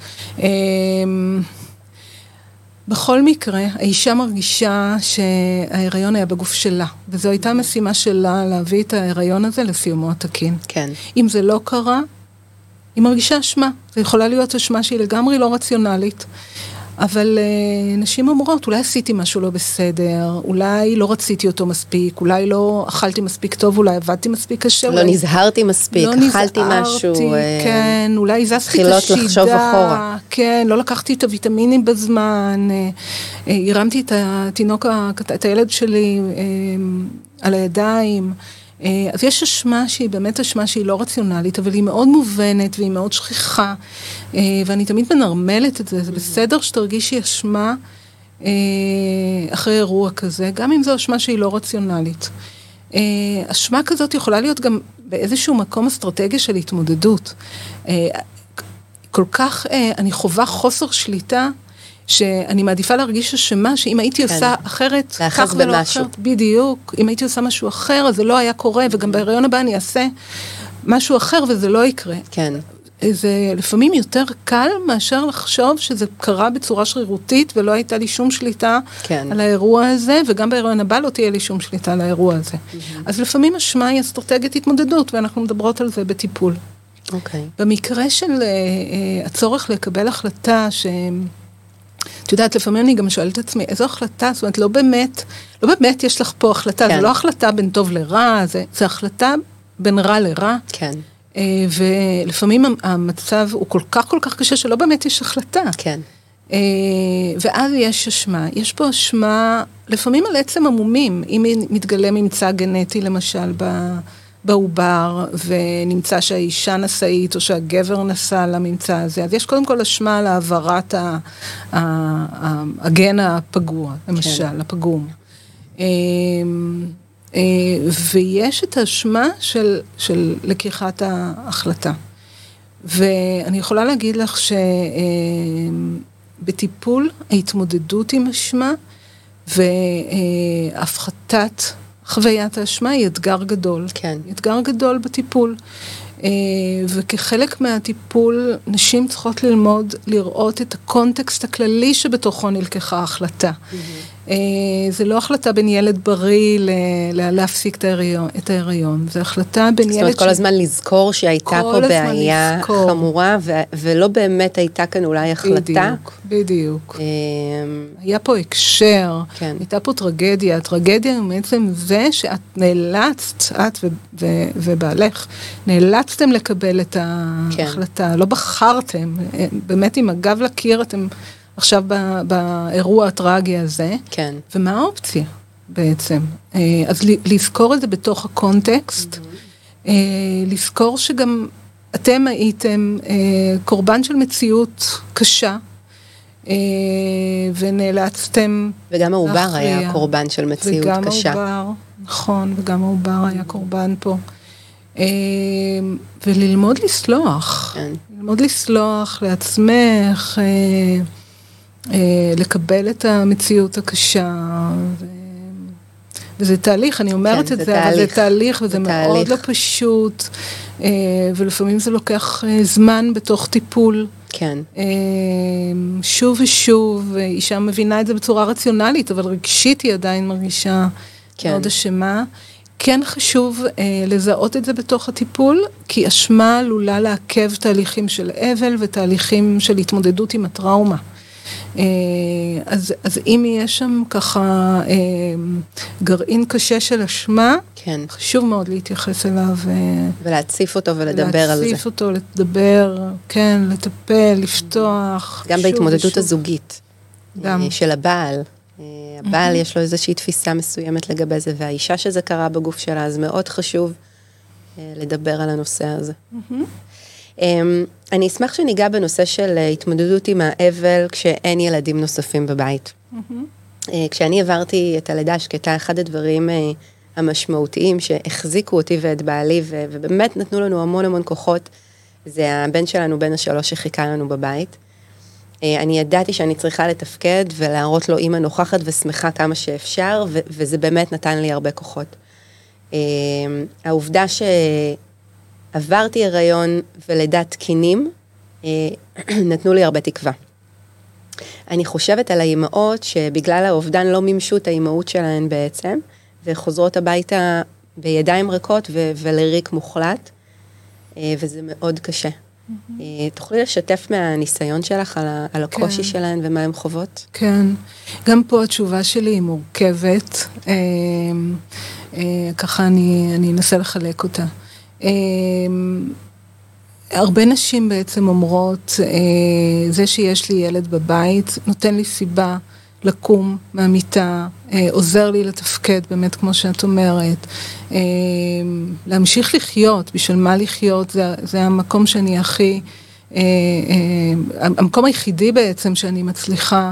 בכל מקרה, האישה מרגישה שההיריון היה בגוף שלה, וזו הייתה משימה שלה להביא את ההיריון הזה לסיומו התקין. כן. אם זה לא קרה, היא מרגישה אשמה. זו יכולה להיות אשמה שהיא לגמרי לא רציונלית. אבל uh, נשים אומרות, אולי עשיתי משהו לא בסדר, אולי לא רציתי אותו מספיק, אולי לא אכלתי מספיק טוב, אולי עבדתי מספיק קשה. לא אולי... נזהרתי מספיק, לא אכלתי נזהרתי, משהו. אה, כן, uh, אולי הזזתי את השידה. לחשוב אחורה. כן, לא לקחתי את הוויטמינים בזמן, uh, uh, הרמתי את התינוק, את הילד שלי uh, על הידיים. אה, אז יש אשמה שהיא באמת אשמה שהיא לא רציונלית, אבל היא מאוד מובנת והיא מאוד שכיחה, אה, ואני תמיד מנרמלת את זה, זה בסדר שתרגישי אשמה אה, אחרי אירוע כזה, גם אם זו אשמה שהיא לא רציונלית. אשמה כזאת יכולה להיות גם באיזשהו מקום אסטרטגיה של התמודדות. כל כך, אני חווה חוסר שליטה שאני מעדיפה להרגיש אשמה, שאם הייתי כן. עושה אחרת, כך ולא. אחרת, בדיוק, אם הייתי עושה משהו אחר, אז זה לא היה קורה, וגם בהיריון הבא אני אעשה משהו אחר וזה לא יקרה. כן. זה לפעמים יותר קל מאשר לחשוב שזה קרה בצורה שרירותית ולא הייתה לי שום שליטה כן. על האירוע הזה, וגם בהיריון הבא לא תהיה לי שום שליטה על האירוע הזה. Mm-hmm. אז לפעמים אשמה היא אסטרטגיית התמודדות, ואנחנו מדברות על זה בטיפול. אוקיי. Okay. במקרה של uh, uh, הצורך לקבל החלטה שהם... את יודעת, לפעמים אני גם שואלת את עצמי, איזו החלטה? זאת אומרת, לא באמת, לא באמת יש לך פה החלטה, כן. זה לא החלטה בין טוב לרע, זה, זה החלטה בין רע לרע. כן. אה, ולפעמים המצב הוא כל כך כל כך קשה שלא באמת יש החלטה. כן. אה, ואז יש אשמה. יש פה אשמה, לפעמים על עצם המומים, אם מתגלה ממצא גנטי למשל ב... בעובר, ונמצא שהאישה נשאית או שהגבר נשא לממצא הזה, אז יש קודם כל אשמה על העברת הגן הפגוע, למשל, כן. הפגום. אמ, אה, ויש את האשמה של, של לקיחת ההחלטה. ואני יכולה להגיד לך שבטיפול ההתמודדות עם אשמה והפחתת חוויית האשמה היא אתגר גדול. כן. אתגר גדול בטיפול. אה, וכחלק מהטיפול, נשים צריכות ללמוד לראות את הקונטקסט הכללי שבתוכו נלקחה ההחלטה. Mm-hmm. אה, זה לא החלטה בין ילד בריא להפסיק את ההיריון, את ההיריון, זה החלטה בין ילד... זאת אומרת, כל הזמן לזכור שהייתה פה בעיה לזכור. חמורה, ו... ולא באמת הייתה כאן אולי החלטה. בדיוק, בדיוק. אה, היה פה הקשר, כן. הייתה פה טרגדיה, הטרגדיה היא בעצם זה שאת נאלצת, את ו... ו... ובעלך, נאלצתם לקבל את כן. ההחלטה, כן. לא בחרתם, אה, באמת עם הגב לקיר אתם... עכשיו באירוע הטרגי הזה. כן. ומה האופציה בעצם? אה, אז לזכור את זה בתוך הקונטקסט, mm-hmm. לזכור שגם אתם הייתם אה, קורבן של מציאות קשה. ונאלצתם וגם העובר היה קורבן של מציאות וגם קשה. וגם העובר, נכון, וגם העובר היה קורבן פה. וללמוד לסלוח. כן. ללמוד לסלוח לעצמך. אה, לקבל את המציאות הקשה. ו... וזה תהליך, אני אומרת כן, את זה, זה אבל זה תהליך, וזה זה מאוד תהליך. לא פשוט, אה, ולפעמים זה לוקח אה, זמן בתוך טיפול. כן. שוב ושוב, אישה מבינה את זה בצורה רציונלית, אבל רגשית היא עדיין מרגישה כן. מאוד אשמה. כן חשוב אה, לזהות את זה בתוך הטיפול, כי אשמה עלולה לעכב תהליכים של אבל ותהליכים של התמודדות עם הטראומה. אה, אז, אז אם יש שם ככה אה, גרעין קשה של אשמה, כן. חשוב מאוד להתייחס אליו. אה, ולהציף אותו ולדבר על זה. להציף אותו, לדבר, כן, לטפל, לפתוח. גם בהתמודדות ושוב. הזוגית. גם. של הבעל. הבעל יש לו איזושהי תפיסה מסוימת לגבי זה, והאישה שזה קרה בגוף שלה, אז מאוד חשוב לדבר על הנושא הזה. אמ, אני אשמח שניגע בנושא של אה, התמודדות עם האבל כשאין ילדים נוספים בבית. כשאני עברתי את הלידה השקטה, אחד הדברים המשמעותיים שהחזיקו אותי ואת בעלי, ובאמת נתנו לנו המון המון כוחות, זה הבן שלנו, בן השלוש שחיכה לנו בבית. אני ידעתי שאני צריכה לתפקד ולהראות לו אימא נוכחת ושמחה כמה שאפשר, וזה באמת נתן לי הרבה כוחות. העובדה שעברתי הריון ולידת תקינים, נתנו לי הרבה תקווה. אני חושבת על האימהות שבגלל האובדן לא מימשו את האימהות שלהן בעצם, וחוזרות הביתה בידיים ריקות ולריק מוחלט, וזה מאוד קשה. Mm-hmm. תוכלי לשתף מהניסיון שלך על, על הקושי כן. שלהן ומה הן חוות? כן, גם פה התשובה שלי היא מורכבת, ככה אני, אני אנסה לחלק אותה. הרבה נשים בעצם אומרות, אה, זה שיש לי ילד בבית נותן לי סיבה לקום מהמיטה, אה, עוזר לי לתפקד, באמת כמו שאת אומרת, אה, להמשיך לחיות, בשביל מה לחיות, זה, זה המקום שאני הכי, המקום היחידי בעצם שאני מצליחה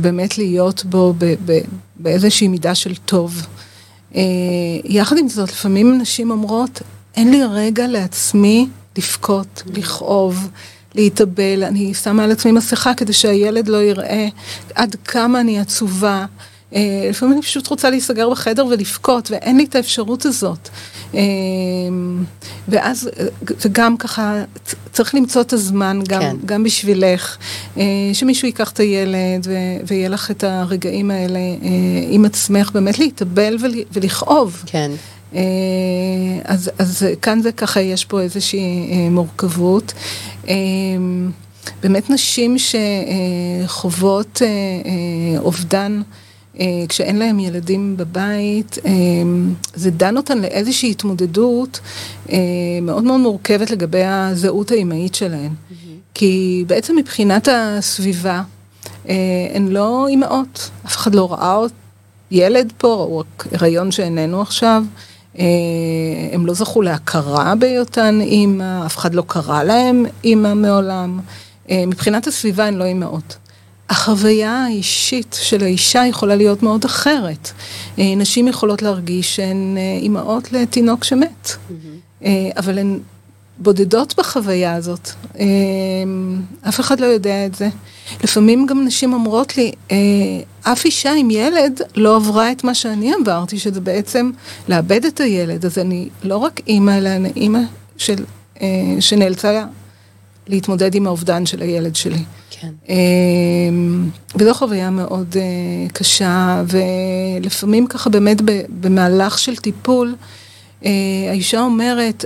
באמת להיות בו באיזושהי מידה של טוב. יחד עם זאת, לפעמים נשים אומרות, אין לי רגע לעצמי לבכות, לכאוב, להתאבל, אני שמה על עצמי מסכה כדי שהילד לא יראה עד כמה אני עצובה. אה, לפעמים אני פשוט רוצה להיסגר בחדר ולבכות, ואין לי את האפשרות הזאת. אה, ואז, וגם ככה, צריך למצוא את הזמן גם, כן. גם בשבילך, אה, שמישהו ייקח את הילד ויהיה לך את הרגעים האלה עם עצמך, באמת להתאבל ולכאוב. כן. אה, אז, אז כאן זה ככה, יש פה איזושהי אה, מורכבות. אה, באמת נשים שחוות אובדן כשאין להם ילדים בבית, זה דן אותן לאיזושהי התמודדות מאוד מאוד מורכבת לגבי הזהות האימהית שלהן. Mm-hmm. כי בעצם מבחינת הסביבה, הן לא אימהות, אף אחד לא ראה ילד פה, או רק הריון שאיננו עכשיו. אה, הם לא זכו להכרה בהיותן אימא, אף אחד לא קרא להם אימא מעולם. אה, מבחינת הסביבה הן לא אימהות. החוויה האישית של האישה יכולה להיות מאוד אחרת. אה, נשים יכולות להרגיש שהן אימהות לתינוק שמת, mm-hmm. אבל הן בודדות בחוויה הזאת. אף אחד לא יודע את זה. לפעמים גם נשים אומרות לי, אה, אף אישה עם ילד לא עברה את מה שאני עברתי, שזה בעצם לאבד את הילד. אז אני לא רק אימא, אלא אני אימא של, אה, שנאלצה להתמודד עם האובדן של הילד שלי. כן. אה, וזו חוויה מאוד קשה, ולפעמים ככה באמת במהלך של טיפול, האישה אומרת,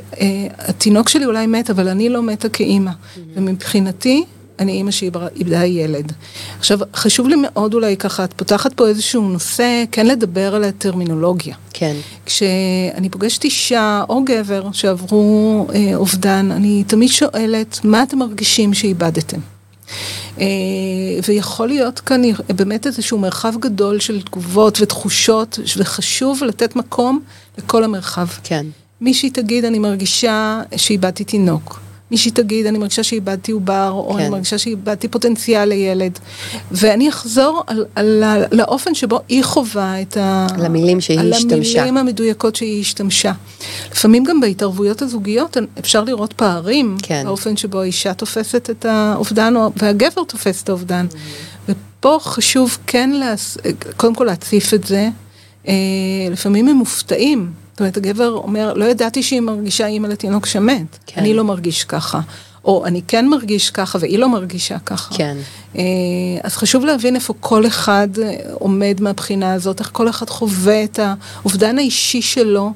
התינוק שלי אולי מת, אבל אני לא מתה כאימא. Mm-hmm. ומבחינתי, אני אימא שאיבדה ילד. עכשיו, חשוב לי מאוד אולי ככה, את פותחת פה איזשהו נושא, כן לדבר על הטרמינולוגיה. כן. כשאני פוגשת אישה או גבר שעברו אה, אובדן, אני תמיד שואלת, מה אתם מרגישים שאיבדתם? אה, ויכול להיות כאן באמת איזשהו מרחב גדול של תגובות ותחושות, וחשוב לתת מקום לכל המרחב. כן. מישהי תגיד, אני מרגישה שאיבדתי תינוק. מישהי תגיד, אני מרגישה שאיבדתי עובר, או כן. אני מרגישה שאיבדתי פוטנציאל לילד. ואני אחזור על, על, על, לאופן שבו היא חווה את ה... למילים שהיא על השתמשה. על המילים המדויקות שהיא השתמשה. לפעמים גם בהתערבויות הזוגיות אפשר לראות פערים, כן. באופן שבו האישה תופסת את האובדן, והגבר תופס את האובדן. Mm-hmm. ופה חשוב כן, להס... קודם כל להציף את זה. אה, לפעמים הם מופתעים. זאת אומרת, הגבר אומר, לא ידעתי שהיא מרגישה אימא לתינוק שמת. כן. אני לא מרגיש ככה. או אני כן מרגיש ככה והיא לא מרגישה ככה. כן. אה, אז חשוב להבין איפה כל אחד אה, עומד מהבחינה הזאת, איך כל אחד חווה את האובדן האישי שלו,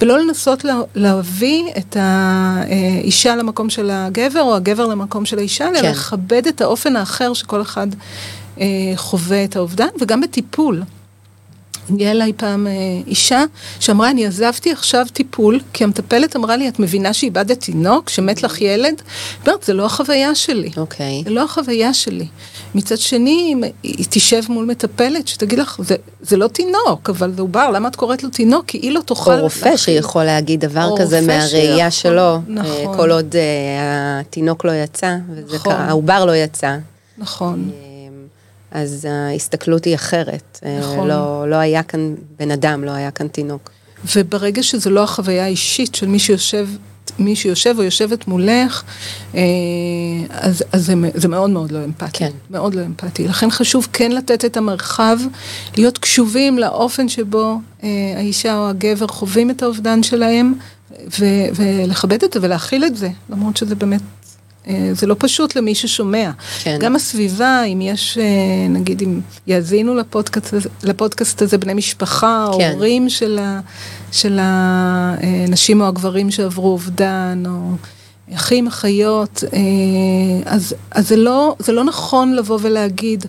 ולא לנסות להביא את האישה למקום של הגבר, או הגבר למקום של האישה, אלא כן. לכבד את האופן האחר שכל אחד אה, חווה את האובדן, וגם בטיפול. הגיעה אליי פעם אה, אישה שאמרה, אני עזבתי עכשיו טיפול, כי המטפלת אמרה לי, את מבינה שאיבדת תינוק, שמת לך ילד? אומרת, זה לא החוויה שלי. אוקיי. זה לא החוויה שלי. מצד שני, היא תשב מול מטפלת שתגיד לך, זה, זה לא תינוק, אבל זה עובר, למה את קוראת לו תינוק? כי היא לא תוכל... או רופא להכין. שיכול להגיד דבר כזה מהראייה שלו, אה, נכון. כל עוד uh, התינוק לא יצא, נכון. העובר לא יצא. נכון. אז ההסתכלות היא אחרת. נכון. לא, לא היה כאן בן אדם, לא היה כאן תינוק. וברגע שזו לא החוויה האישית של מי שיושב מי שיושב או יושבת מולך, אה, אז, אז זה, זה מאוד מאוד לא אמפתי. כן. מאוד לא אמפתי. לכן חשוב כן לתת את המרחב, להיות קשובים לאופן שבו אה, האישה או הגבר חווים את האובדן שלהם, ו, ולכבד את זה ולהכיל את זה, למרות שזה באמת אה, זה לא פשוט למי ששומע. כן. גם הסביבה, אם יש, נגיד, אם יאזינו לפודקאסט, לפודקאסט הזה בני משפחה, כן. הורים של, ה, של הנשים או הגברים שעברו אובדן, או אחים, אחיות, אה, אז, אז זה, לא, זה לא נכון לבוא ולהגיד,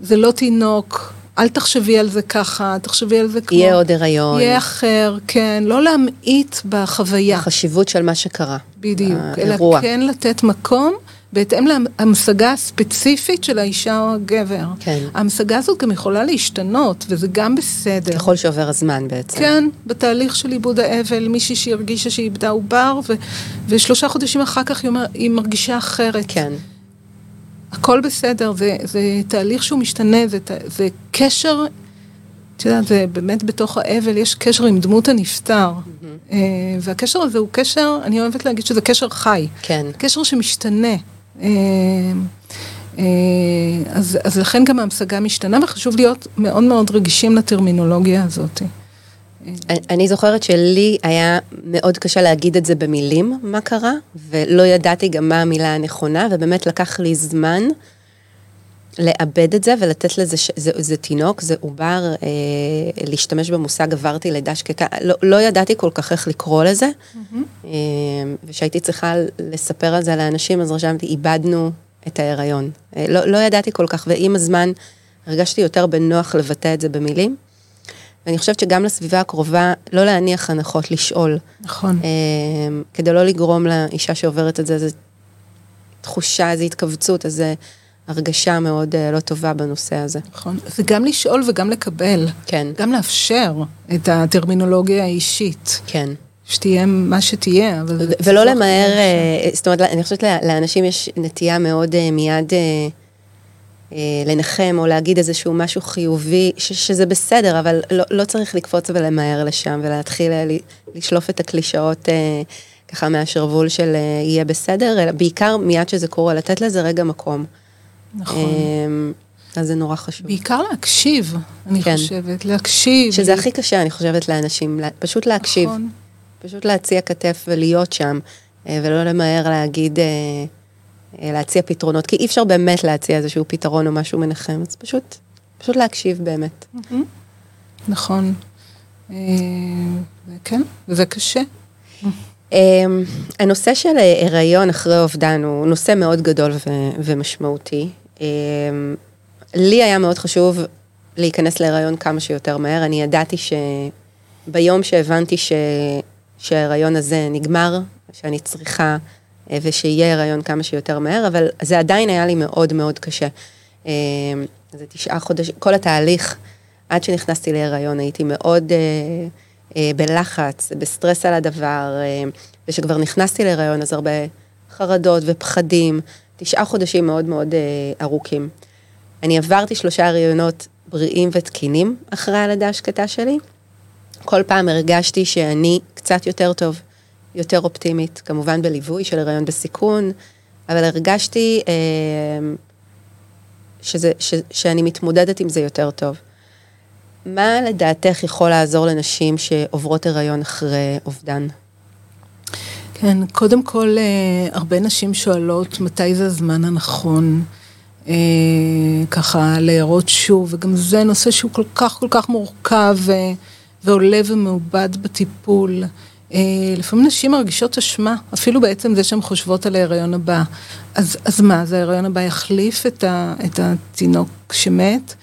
זה לא תינוק, אל תחשבי על זה ככה, תחשבי על זה כמו... יהיה עוד הריון. יהיה אחר, כן, לא להמעיט בחוויה. החשיבות של מה שקרה. בדיוק, האירוע. אלא כן לתת מקום. בהתאם להמשגה הספציפית של האישה או הגבר. כן. ההמשגה הזאת גם יכולה להשתנות, וזה גם בסדר. ככל שעובר הזמן בעצם. כן, בתהליך של עיבוד האבל, מישהי שהרגישה שהיא איבדה עובר, ו- ושלושה חודשים אחר כך היא, אומר, היא מרגישה אחרת. כן. הכל בסדר, זה, זה תהליך שהוא משתנה, זה, זה קשר, את יודעת, זה באמת בתוך האבל, יש קשר עם דמות הנפטר. Mm-hmm. והקשר הזה הוא קשר, אני אוהבת להגיד שזה קשר חי. כן. קשר שמשתנה. אה, אה, אז, אז לכן גם ההמשגה משתנה, וחשוב להיות מאוד מאוד רגישים לטרמינולוגיה הזאת. אני זוכרת שלי היה מאוד קשה להגיד את זה במילים, מה קרה, ולא ידעתי גם מה המילה הנכונה, ובאמת לקח לי זמן לאבד את זה ולתת לזה, ש... זה, זה תינוק, זה עובר, אה, להשתמש במושג עברתי לידה שקטה, לא, לא ידעתי כל כך איך לקרוא לזה, mm-hmm. אה, וכשהייתי צריכה לספר על זה לאנשים, אז רשמתי, איבדנו את ההיריון. אה, לא, לא ידעתי כל כך, ועם הזמן הרגשתי יותר בנוח לבטא את זה במילים. ואני חושבת שגם לסביבה הקרובה, לא להניח הנחות, לשאול. נכון. אה, כדי לא לגרום לאישה שעוברת את זה, איזו תחושה, איזו התכווצות, איזו הרגשה מאוד אה, לא טובה בנושא הזה. נכון. זה גם לשאול וגם לקבל. כן. גם לאפשר את הטרמינולוגיה האישית. כן. שתהיה מה שתהיה, אבל... ולא למהר, אה, זאת אומרת, אני חושבת לאנשים יש נטייה מאוד מיד... אה, לנחם או להגיד איזשהו משהו חיובי, ש- שזה בסדר, אבל לא, לא צריך לקפוץ ולמהר לשם ולהתחיל אה, לשלוף את הקלישאות אה, ככה מהשרוול של יהיה בסדר, אלא בעיקר מיד שזה קורה, לתת לזה רגע מקום. נכון. אז זה נורא חשוב. בעיקר להקשיב, אני כן. חושבת, להקשיב. שזה הכי קשה, אני חושבת, לאנשים, פשוט להקשיב. נכון. פשוט להציע כתף ולהיות שם, ולא למהר להגיד... אה, להציע פתרונות, כי אי אפשר באמת להציע איזשהו פתרון או משהו מנחם, אז פשוט, פשוט להקשיב באמת. נכון. אה, כן, וזה קשה. אמ, הנושא של הריון אחרי אובדן הוא נושא מאוד גדול ומשמעותי. לי היה מאוד חשוב להיכנס להיריון כמה שיותר מהר. אני ידעתי שביום שהבנתי. שההיריון הזה נגמר, שאני צריכה אה, ושיהיה הריון כמה שיותר מהר, אבל זה עדיין היה לי מאוד מאוד קשה. אה, זה תשעה חודשים, כל התהליך, עד שנכנסתי להיריון הייתי מאוד אה, בלחץ, בסטרס על הדבר, וכשכבר נכנסתי להיריון אז הרבה חרדות ופחדים, תשעה חודשים מאוד מאוד ארוכים. אני עברתי שלושה הריונות בריאים ותקינים אחרי הלידה השקטה שלי. כל פעם הרגשתי שאני קצת יותר טוב. יותר אופטימית, כמובן בליווי של הריון בסיכון, אבל הרגשתי אה, שזה, ש, שאני מתמודדת עם זה יותר טוב. מה לדעתך יכול לעזור לנשים שעוברות הריון אחרי אובדן? כן, קודם כל, אה, הרבה נשים שואלות מתי זה הזמן הנכון. אה, ככה להראות שוב, וגם זה נושא שהוא כל כך כל כך מורכב אה, ועולה ומעובד בטיפול. אה, לפעמים נשים מרגישות אשמה, אפילו בעצם זה שהן חושבות על ההיריון הבא. אז, אז מה, אז ההיריון הבא יחליף את, ה, את התינוק שמת,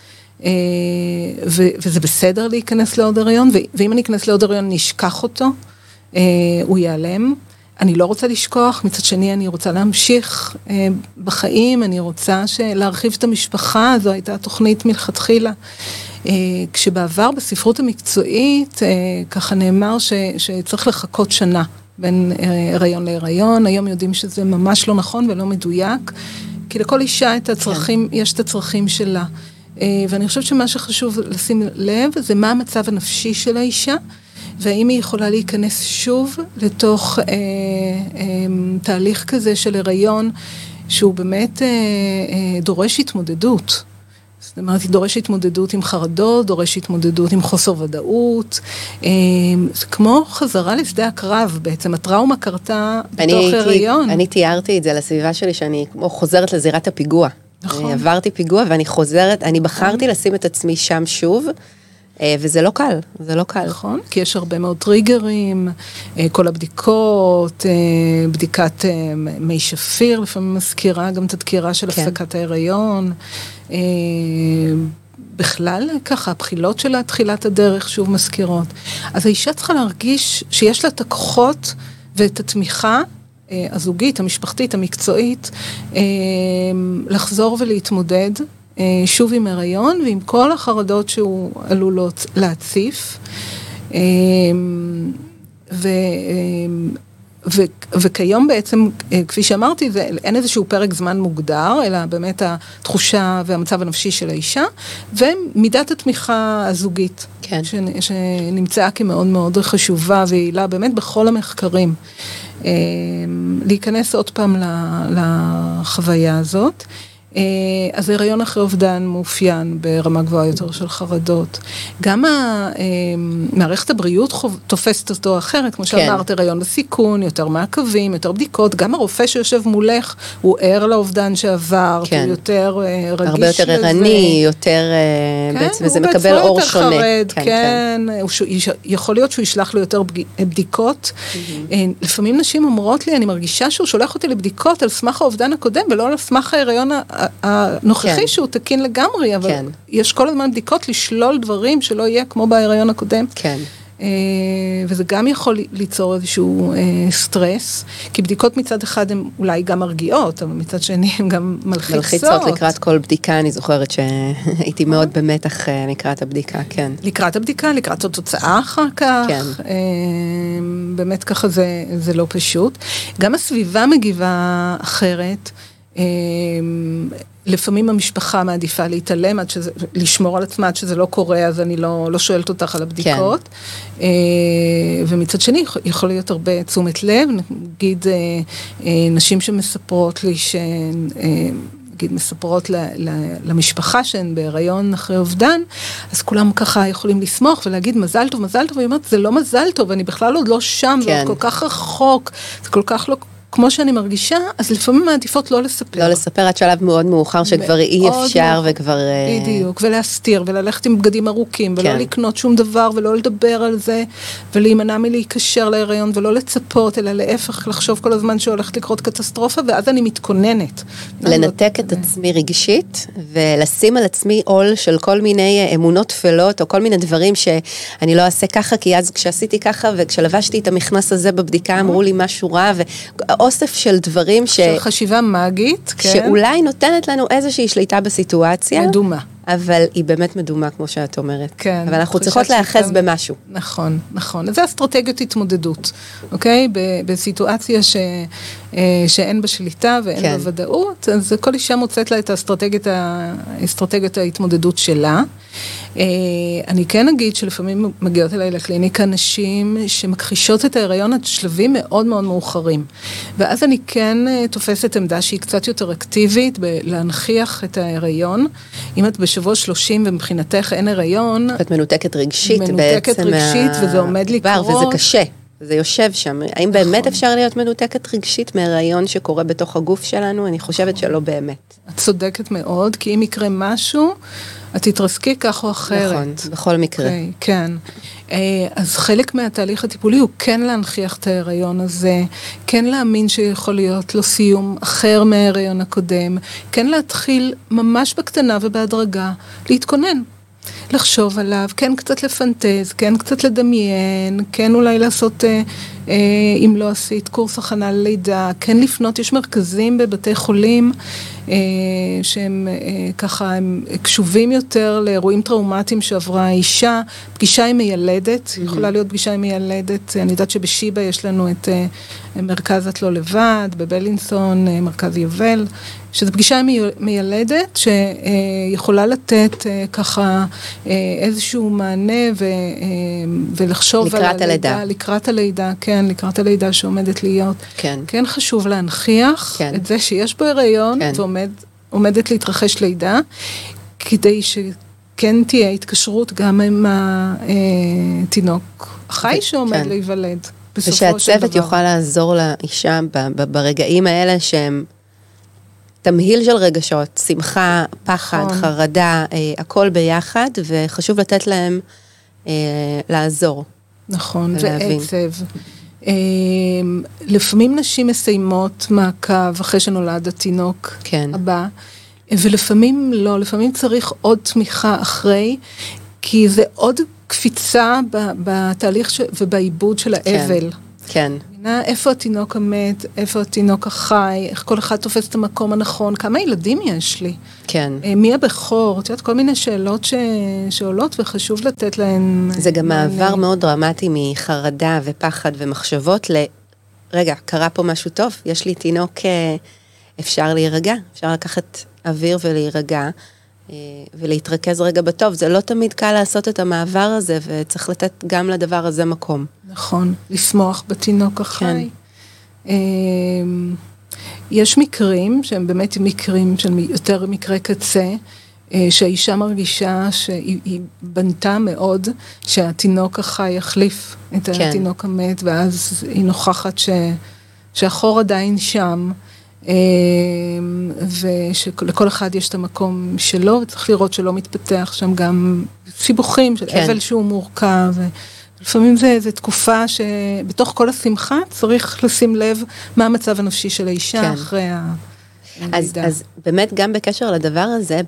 אה, ו, וזה בסדר להיכנס לעוד הריון, ואם אני אכנס לעוד הריון אני אשכח אותו, אה, הוא ייעלם. אני לא רוצה לשכוח, מצד שני אני רוצה להמשיך בחיים, אני רוצה להרחיב את המשפחה, זו הייתה תוכנית מלכתחילה. אה, כשבעבר בספרות המקצועית, אה, ככה נאמר ש, שצריך לחכות שנה בין אה, הריון להיריון, היום יודעים שזה ממש לא נכון ולא מדויק. כי לכל אישה את הצרכים, כן. יש את הצרכים שלה. ואני חושבת שמה שחשוב לשים לב זה מה המצב הנפשי של האישה, והאם היא יכולה להיכנס שוב לתוך אה, אה, תהליך כזה של הריון, שהוא באמת אה, אה, דורש התמודדות. זאת אומרת, היא דורשת התמודדות עם חרדות, דורשת התמודדות עם חוסר ודאות. אה, זה כמו חזרה לשדה הקרב בעצם, הטראומה קרתה בתוך הריון. אני תיארתי את זה לסביבה שלי, שאני כמו חוזרת לזירת הפיגוע. נכון. עברתי פיגוע ואני חוזרת, אני בחרתי לשים את עצמי שם שוב. אה, וזה לא קל, זה לא קל. נכון, כי יש הרבה מאוד טריגרים, אה, כל הבדיקות, בדיקת מי שפיר, לפעמים מזכירה גם את הדקירה של כן. הפסקת ההיריון. אה, בכלל ככה, הבחילות שלה, תחילת הדרך, שוב מזכירות. אז האישה צריכה להרגיש שיש לה את הכוחות ואת התמיכה אה, הזוגית, המשפחתית, המקצועית, אה, לחזור ולהתמודד שוב עם הריון ועם כל החרדות שהוא עלול להציף. ו... וכיום בעצם, אה, כפי שאמרתי, זה, אין איזשהו פרק זמן מוגדר, אלא באמת התחושה והמצב הנפשי של האישה, ומידת התמיכה הזוגית, כן. ש, שנמצאה כמאוד מאוד חשובה ויעילה באמת בכל המחקרים. אה, להיכנס עוד פעם לחוויה הזאת. אה, אז הריון אחרי אובדן מאופיין ברמה גבוהה יותר של חרדות. גם אה, מערכת הבריאות תופסת אותו אחרת, כמו כן. שאמרת, הריון בסיכון, יותר מעקבים, יותר בדיקות, גם הרופא שיושב מולך, הוא ער לאובדן שעבר, כן. הוא יותר אה, רגיש לזה. הרבה יותר ערני, יותר, כן, בעצם זה מקבל אור שונה. חרד, כן, כן. כן. יכול להיות שהוא ישלח לו יותר בדיקות. Mm-hmm. לפעמים נשים אומרות לי, אני מרגישה שהוא שולח אותי לבדיקות על סמך האובדן הקודם, ולא על סמך ההיריון הנוכחי כן. שהוא תקין לגמרי, אבל כן. יש כל הזמן בדיקות לשלול דברים שלא יהיה כמו בהיריון הקודם. כן. אה, וזה גם יכול ליצור איזשהו אה, סטרס, כי בדיקות מצד אחד הן אולי גם מרגיעות, אבל מצד שני הן גם מלחיצות. מלחיצות לקראת כל בדיקה, אני זוכרת שהייתי מאוד במתח אה, לקראת הבדיקה, כן. לקראת הבדיקה, לקראת התוצאה אחר כך. כן. באמת ככה זה, זה לא פשוט. גם הסביבה מגיבה אחרת. אמ, לפעמים המשפחה מעדיפה להתעלם, עד שזה, לשמור על עצמה עד שזה לא קורה, אז אני לא, לא שואלת אותך על הבדיקות. כן. ומצד שני, יכול להיות הרבה תשומת לב, נגיד אה, אה, נשים שמספרות לי שהן... נגיד מספרות ל, ל, למשפחה שהן בהיריון אחרי אובדן, אז כולם ככה יכולים לשמוח ולהגיד מזל טוב, מזל טוב, והיא אומרת, זה לא מזל טוב, אני בכלל עוד לא שם, כן. זה עוד כל כך רחוק, זה כל כך לא כמו שאני מרגישה, אז לפעמים מעדיפות לא לספר. לא לספר עד שלב מאוד מאוחר שכבר אי אפשר וכבר... אה, בדיוק, ולהסתיר, וללכת עם בגדים ארוכים, ולא כן. לקנות שום דבר, ולא לדבר על זה, ולהימנע מלהיקשר להיריון, ולא לצפות, אלא להפך, לחשוב כל הזמן שהולכת לקרות קטסטרופה, ואז אני מתכוננת. לנתק את עצמי רגשית, ולשים על עצמי עול של כל מיני אה, אמונות טפלות, או כל מיני דברים שאני לא אעשה ככה, כי אז כשעשיתי ככה, וכשלבשתי את המכנס הזה בבדיקה, אמרו לי משהו רע, אוסף של דברים ש... של חשיבה מגית, כן. שאולי נותנת לנו איזושהי שליטה בסיטואציה. מדומה. אבל היא באמת מדומה, כמו שאת אומרת. כן. אבל אנחנו צריכות להיאחז במשהו. נכון, נכון. אז זה אסטרטגיות התמודדות, אוקיי? בסיטואציה ש, אה, שאין בה שליטה ואין כן. בה ודאות, אז כל אישה מוצאת לה את האסטרטגיות ההתמודדות שלה. אה, אני כן אגיד שלפעמים מגיעות אליי לקליניקה נשים שמכחישות את ההיריון עד שלבים מאוד מאוד מאוחרים. ואז אני כן אה, תופסת עמדה שהיא קצת יותר אקטיבית בלהנכיח את ההיריון. אם את בשבוע 30 ומבחינתך אין הריון... את מנותקת רגשית מנותקת בעצם. מנותקת רגשית מה... וזה עומד לקרות. וזה קשה. זה יושב שם. האם נכון. באמת אפשר להיות מנותקת רגשית מהרעיון שקורה בתוך הגוף שלנו? אני חושבת נכון. שלא באמת. את צודקת מאוד, כי אם יקרה משהו, את תתרסקי כך או אחרת. נכון, בכל מקרה. Okay, אוקיי, כן. אה, אז חלק מהתהליך הטיפולי הוא כן להנכיח את ההיריון הזה, כן להאמין שיכול להיות לו סיום אחר מההיריון הקודם, כן להתחיל ממש בקטנה ובהדרגה, להתכונן. לחשוב עליו, כן קצת לפנטז, כן קצת לדמיין, כן אולי לעשות, אה, אה, אם לא עשית, קורס הכנה ללידה, כן לפנות, יש מרכזים בבתי חולים שהם אה, ככה, הם קשובים יותר לאירועים טראומטיים שעברה האישה, פגישה עם מיילדת, mm-hmm. יכולה להיות פגישה עם מיילדת, אני יודעת שבשיבא יש לנו את... אה, מרכז את לא לבד, בבלינסון, מרכז יובל, שזו פגישה מיילדת שיכולה לתת ככה איזשהו מענה ו, ולחשוב לקראת על הלידה. הלידה. לקראת הלידה, כן, לקראת הלידה שעומדת להיות. כן. כן חשוב להנכיח כן. את זה שיש בו הריון כן. ועומדת להתרחש לידה, כדי שכן תהיה התקשרות גם עם התינוק החי כן. שעומד כן. להיוולד. ושהצוות יוכל לעזור לאישה ברגעים האלה שהם תמהיל של רגשות, שמחה, פחד, נכון. חרדה, אה, הכל ביחד, וחשוב לתת להם אה, לעזור. נכון, ולהבין. ועצב. אה, לפעמים נשים מסיימות מעקב אחרי שנולד התינוק כן. הבא, ולפעמים לא, לפעמים צריך עוד תמיכה אחרי, כי זה עוד קפיצה בתהליך ש- ובעיבוד של האבל. כן, מבינה איפה התינוק המת, איפה התינוק החי, איך כל אחד תופס את המקום הנכון, כמה ילדים יש לי, כן. אה, מי הבכור, את יודעת, כל מיני שאלות ש... שעולות וחשוב לתת להן זה גם. מעבר מאוד דרמטי מחרדה ופחד ומחשבות ל... רגע, קרה פה משהו טוב, יש לי תינוק, אה, אפשר להירגע, אפשר לקחת אוויר ולהירגע. אה, ולהתרכז רגע בטוב, זה לא תמיד קל לעשות את המעבר הזה, וצריך לתת גם לדבר הזה מקום. נכון, לשמוח בתינוק החי. כן. יש מקרים שהם באמת מקרים של יותר מקרי קצה, אה, שהאישה מרגישה שהיא היא בנתה מאוד שהתינוק החי יחליף את כן. התינוק המת, ואז היא נוכחת ש, שהחור עדיין שם. אמ, ושלכל אחד יש את המקום שלו, וצריך לראות שלא מתפתח שם גם סיבוכים של כן. אבל שהוא מורכב. לפעמים זה, זה תקופה שבתוך כל השמחה צריך לשים לב מה המצב הנפשי של האישה כן. אחרי אז, הלידה. אז באמת גם בקשר לדבר הזה,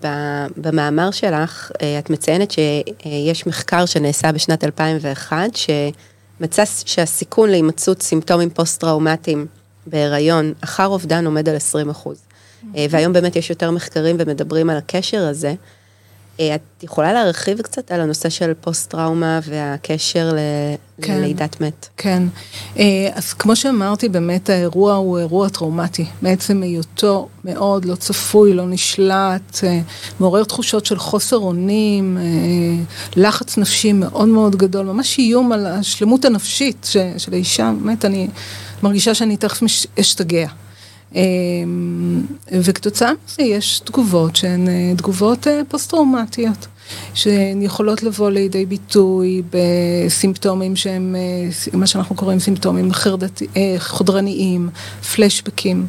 במאמר שלך, אה, את מציינת שיש מחקר שנעשה בשנת 2001, שמצא שהסיכון להימצאות סימפטומים פוסט-טראומטיים בהיריון אחר אובדן עומד על 20 אחוז. אה, והיום באמת יש יותר מחקרים ומדברים על הקשר הזה. אה, את יכולה להרחיב קצת על הנושא של פוסט-טראומה והקשר ל- כן. ללידת מת? כן, אה, אז כמו שאמרתי, באמת האירוע הוא אירוע טראומטי. מעצם היותו מאוד לא צפוי, לא נשלט, מעורר תחושות של חוסר אונים, לחץ נפשי מאוד מאוד גדול, ממש איום על השלמות הנפשית של האישה, באמת, אני מרגישה שאני תכף אשתגע. אה, וכתוצאה מזה יש תגובות שהן אה, תגובות אה, פוסט-טראומטיות, שהן יכולות לבוא לידי ביטוי בסימפטומים שהם מה שאנחנו קוראים סימפטומים חרדת, חודרניים, פלשבקים.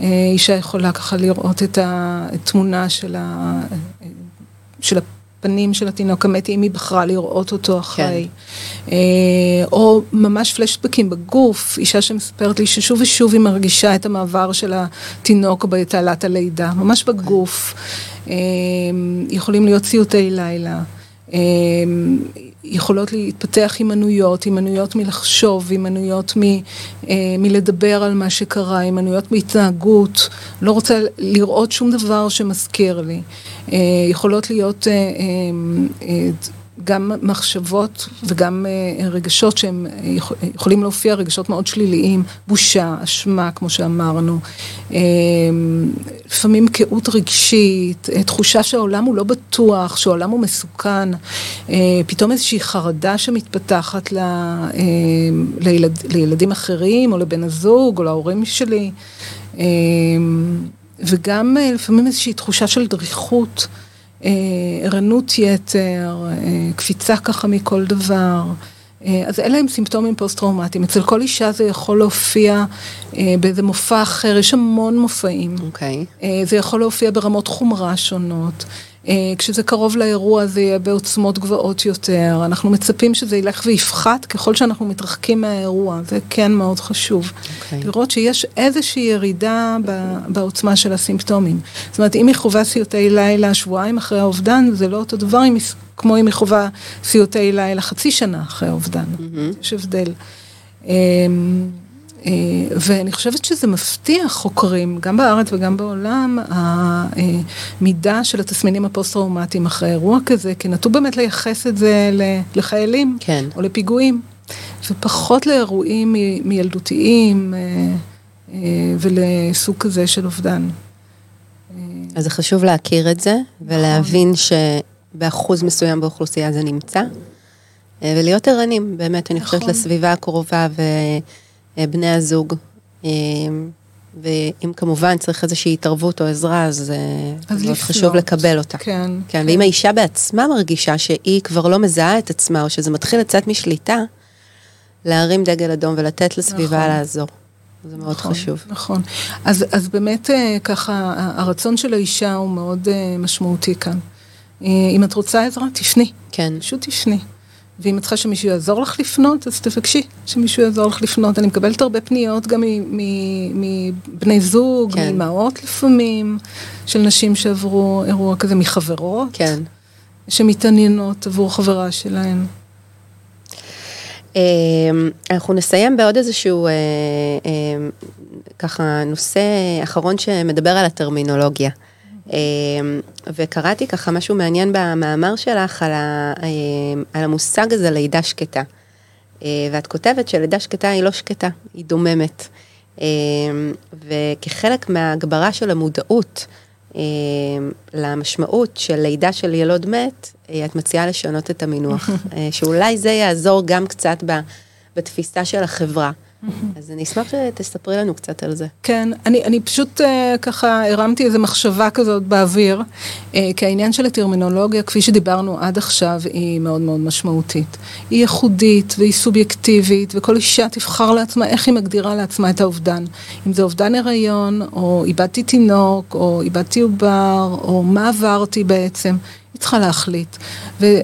אישה יכולה ככה לראות את התמונה של, ה, של הפנים של התינוק המת, אם היא בחרה לראות אותו אחרי. אה, או ממש פלשבקים בגוף, אישה שמספרת לי ששוב ושוב היא מרגישה את המעבר של התינוק בתעלת הלידה, ממש בגוף. אה, יכולים להיות סיוטי לילה. יכולות להתפתח הימנויות, הימנויות מלחשוב, הימנויות מ, אה, מלדבר על מה שקרה, הימנויות מהתנהגות, לא רוצה לראות שום דבר שמזכיר לי. אה, יכולות להיות אה, אה, אה, גם מחשבות וגם אה, רגשות שהם אה, יכול- יכולים להופיע, רגשות מאוד שליליים, בושה, אשמה, כמו שאמרנו, אה, לפעמים קהות רגשית, אה, תחושה שהעולם הוא לא בטוח, שהעולם הוא מסוכן, אה, פתאום איזושהי חרדה שמתפתחת ל, אה, לילד, לילדים אחרים, או לבן הזוג, או להורים שלי, אה, וגם אה, לפעמים איזושהי תחושה של דריכות. אה, ערנות יתר, אה, קפיצה ככה מכל דבר. אה, אז אלה הם סימפטומים פוסט-טראומטיים. אצל כל אישה זה יכול להופיע אה, באיזה מופע אחר, יש המון מופעים. אוקיי. אה, זה יכול להופיע ברמות חומרה שונות. אה, כשזה קרוב לאירוע זה יהיה בעוצמות גבוהות יותר. אנחנו מצפים שזה ילך ויפחת ככל שאנחנו מתרחקים מהאירוע. זה כן מאוד חשוב. אוקיי. לראות שיש איזושהי ירידה בעוצמה של הסימפטומים. זאת אומרת, אם היא חווה סיוטי לילה שבועיים אחרי האובדן, זה לא אותו דבר היא- כמו אם היא חווה סיוטי לילה חצי שנה אחרי האובדן. יש הבדל. אה, ואני חושבת שזה מפתיע חוקרים, גם בארץ וגם בעולם, המידה של התסמינים הפוסט-טראומטיים אחרי אירוע כזה, כי נטו באמת לייחס את זה לחיילים, כן. או לפיגועים. ופחות לאירועים מילדותיים ולסוג כזה של אובדן. אז זה חשוב להכיר את זה, ולהבין שבאחוז מסוים באוכלוסייה זה נמצא, ולהיות ערנים, באמת, אני חושבת, נכון. לסביבה הקרובה ובני הזוג. ואם כמובן צריך איזושהי התערבות או עזרה, אז, אז מאוד חשוב לקבל אותה. כן. כן, כן. ואם האישה בעצמה מרגישה שהיא כבר לא מזהה את עצמה, או שזה מתחיל לצאת משליטה, להרים דגל אדום ולתת לסביבה נכון. לעזור. זה מאוד נכון, חשוב. נכון. אז, אז באמת אה, ככה, הרצון של האישה הוא מאוד אה, משמעותי כאן. אה, אם את רוצה עזרה, תפני. כן. פשוט תפני. ואם את צריכה שמישהו יעזור לך לפנות, אז תבקשי שמישהו יעזור לך לפנות. אני מקבלת הרבה פניות גם מבני זוג, כן. מאמהות לפעמים, של נשים שעברו אירוע כזה, מחברות. כן. שמתעניינות עבור חברה שלהן. אמ, אנחנו נסיים בעוד איזשהו, אה, אה, ככה, נושא אחרון שמדבר על הטרמינולוגיה. אמ, וקראתי ככה משהו מעניין במאמר שלך על, ה, אמ, על המושג הזה לידה שקטה. אה, ואת כותבת שלידה שקטה היא לא שקטה, היא דוממת. אמ, וכחלק מההגברה של המודעות למשמעות של לידה של ילוד מת, אה, את מציעה לשנות את המינוח, אה, שאולי זה יעזור גם קצת בתפיסה של החברה. אז אני אשמח שתספרי לנו קצת על זה. כן, אני, אני פשוט uh, ככה הרמתי איזו מחשבה כזאת באוויר, uh, כי העניין של הטרמינולוגיה, כפי שדיברנו עד עכשיו, היא מאוד מאוד משמעותית. היא ייחודית והיא סובייקטיבית, וכל אישה תבחר לעצמה איך היא מגדירה לעצמה את האובדן. אם זה אובדן הריון, או איבדתי תינוק, או איבדתי עובר, או מה עברתי בעצם. היא צריכה להחליט, ו-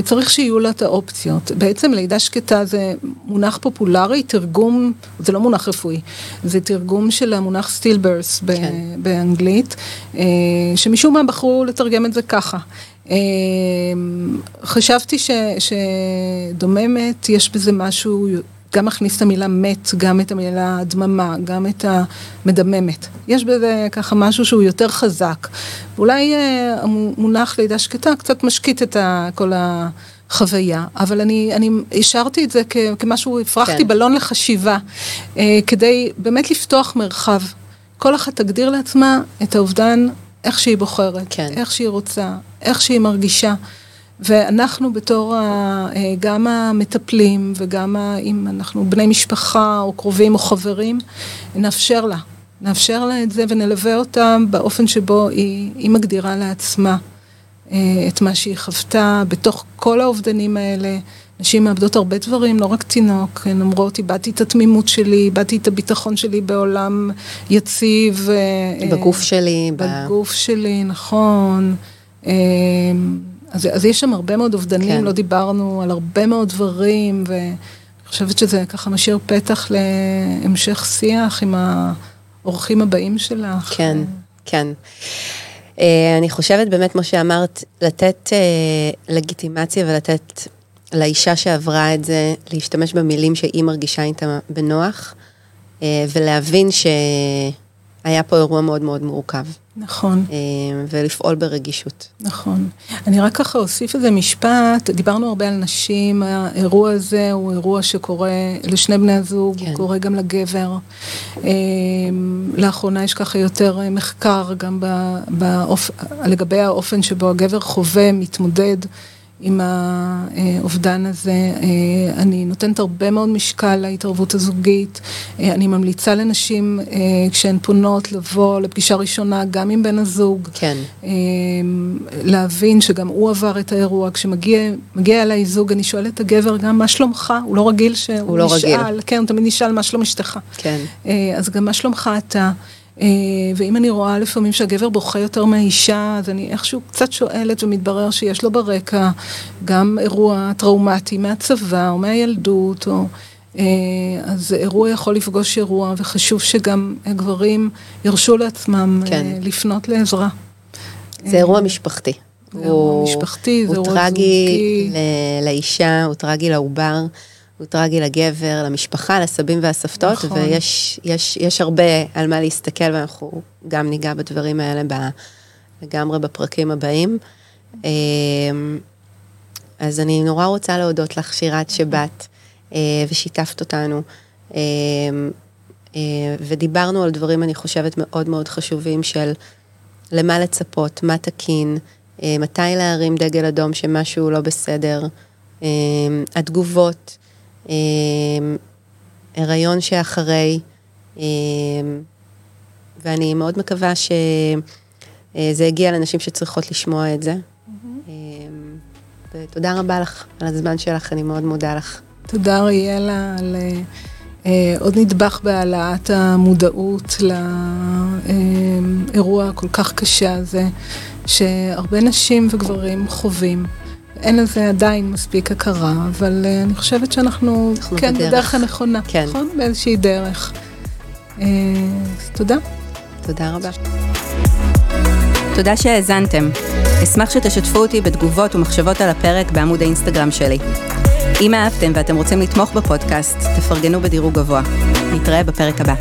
וצריך שיהיו לה את האופציות. בעצם לידה שקטה זה מונח פופולרי, תרגום, זה לא מונח רפואי, זה תרגום של המונח סטילברס כן. באנגלית, אה, שמשום מה בחרו לתרגם את זה ככה. אה, חשבתי ש, שדוממת, יש בזה משהו גם מכניס את המילה מת, גם את המילה דממה, גם את המדממת. יש בזה ככה משהו שהוא יותר חזק. אולי אה, המונח לידה שקטה קצת משקיט את כל החוויה, אבל אני, אני השארתי את זה כ, כמשהו, הפרחתי כן. בלון לחשיבה, אה, כדי באמת לפתוח מרחב. כל אחת תגדיר לעצמה את האובדן איך שהיא בוחרת, כן. איך שהיא רוצה, איך שהיא מרגישה. ואנחנו בתור ה, אה, גם המטפלים וגם ה, אם אנחנו בני משפחה או קרובים או חברים, נאפשר לה, נאפשר לה את זה ונלווה אותה באופן שבו היא, היא מגדירה לעצמה אה, את מה שהיא חוותה בתוך כל האובדנים האלה. נשים מאבדות הרבה דברים, לא רק תינוק, הן אומרות, איבדתי את התמימות שלי, איבדתי את הביטחון שלי בעולם יציב. אה, בגוף שלי. בגוף ב... שלי, נכון. אז, אז יש שם הרבה מאוד אובדנים, כן. לא דיברנו על הרבה מאוד דברים, ואני חושבת שזה ככה משאיר פתח להמשך שיח עם האורחים הבאים שלך. כן, כן. Uh, אני חושבת באמת, כמו שאמרת, לתת uh, לגיטימציה ולתת לאישה שעברה את זה, להשתמש במילים שהיא מרגישה איתה בנוח, uh, ולהבין ש... היה פה אירוע מאוד מאוד מורכב. נכון. אה, ולפעול ברגישות. נכון. אני רק ככה אוסיף איזה משפט, דיברנו הרבה על נשים, האירוע הזה הוא אירוע שקורה לשני בני הזוג, כן. הוא קורה גם לגבר. אה, לאחרונה יש ככה יותר מחקר גם באופ... לגבי האופן שבו הגבר חווה, מתמודד. עם האובדן הזה. אה, אני נותנת הרבה מאוד משקל להתערבות הזוגית. אה, אני ממליצה לנשים אה, כשהן פונות לבוא לפגישה ראשונה גם עם בן הזוג. כן. להבין שגם הוא עבר את האירוע. כשמגיע אליי זוג, אני שואלת את הגבר גם מה שלומך? הוא לא רגיל שהוא לא נשאל. רגיל. כן, הוא תמיד נשאל מה שלום אשתך. כן. אז גם מה שלומך אתה? אה, ואם אני רואה לפעמים שהגבר בוכה יותר מהאישה, אז אני איכשהו קצת שואלת ומתברר שיש לו ברקע גם אירוע טראומטי מהצבא או מהילדות, או... אה, אז אירוע יכול לפגוש אירוע, וחשוב שגם הגברים ירשו לעצמם אה, כן. לפנות לעזרה. זה אירוע משפחתי. זה אירוע משפחתי, זה אירוע זוגי. הוא טרגי לאישה, הוא טרגי לעובר. הוא טרגי לגבר, למשפחה, לסבים והסבתות, נכון. ויש יש, יש הרבה על מה להסתכל, ואנחנו גם ניגע בדברים האלה ב, לגמרי בפרקים הבאים. אמ, אז אני נורא רוצה להודות לך, שירת, שבאת. ושיתפת אותנו. ודיברנו על דברים, אני חושבת, מאוד מאוד חשובים של למה לצפות, מה תקין, מתי להרים דגל אדום שמשהו לא בסדר, התגובות, הריון שאחרי, ואני מאוד מקווה שזה הגיע לנשים שצריכות לשמוע את זה. Mm-hmm. ותודה רבה לך על הזמן שלך, אני מאוד מודה לך. תודה אריאלה על אה, עוד נדבך בהעלאת המודעות לאירוע הכל כך קשה הזה, שהרבה נשים וגברים חווים. אין לזה עדיין מספיק הכרה, אבל uh, אני חושבת שאנחנו, כן, בדרך, בדרך הנכונה, כן. נכון? באיזושהי דרך. Uh, אז תודה. תודה רבה. תודה שהאזנתם. אשמח שתשתפו אותי בתגובות ומחשבות על הפרק בעמוד האינסטגרם שלי. אם אהבתם ואתם רוצים לתמוך בפודקאסט, תפרגנו בדירוג גבוה. נתראה בפרק הבא.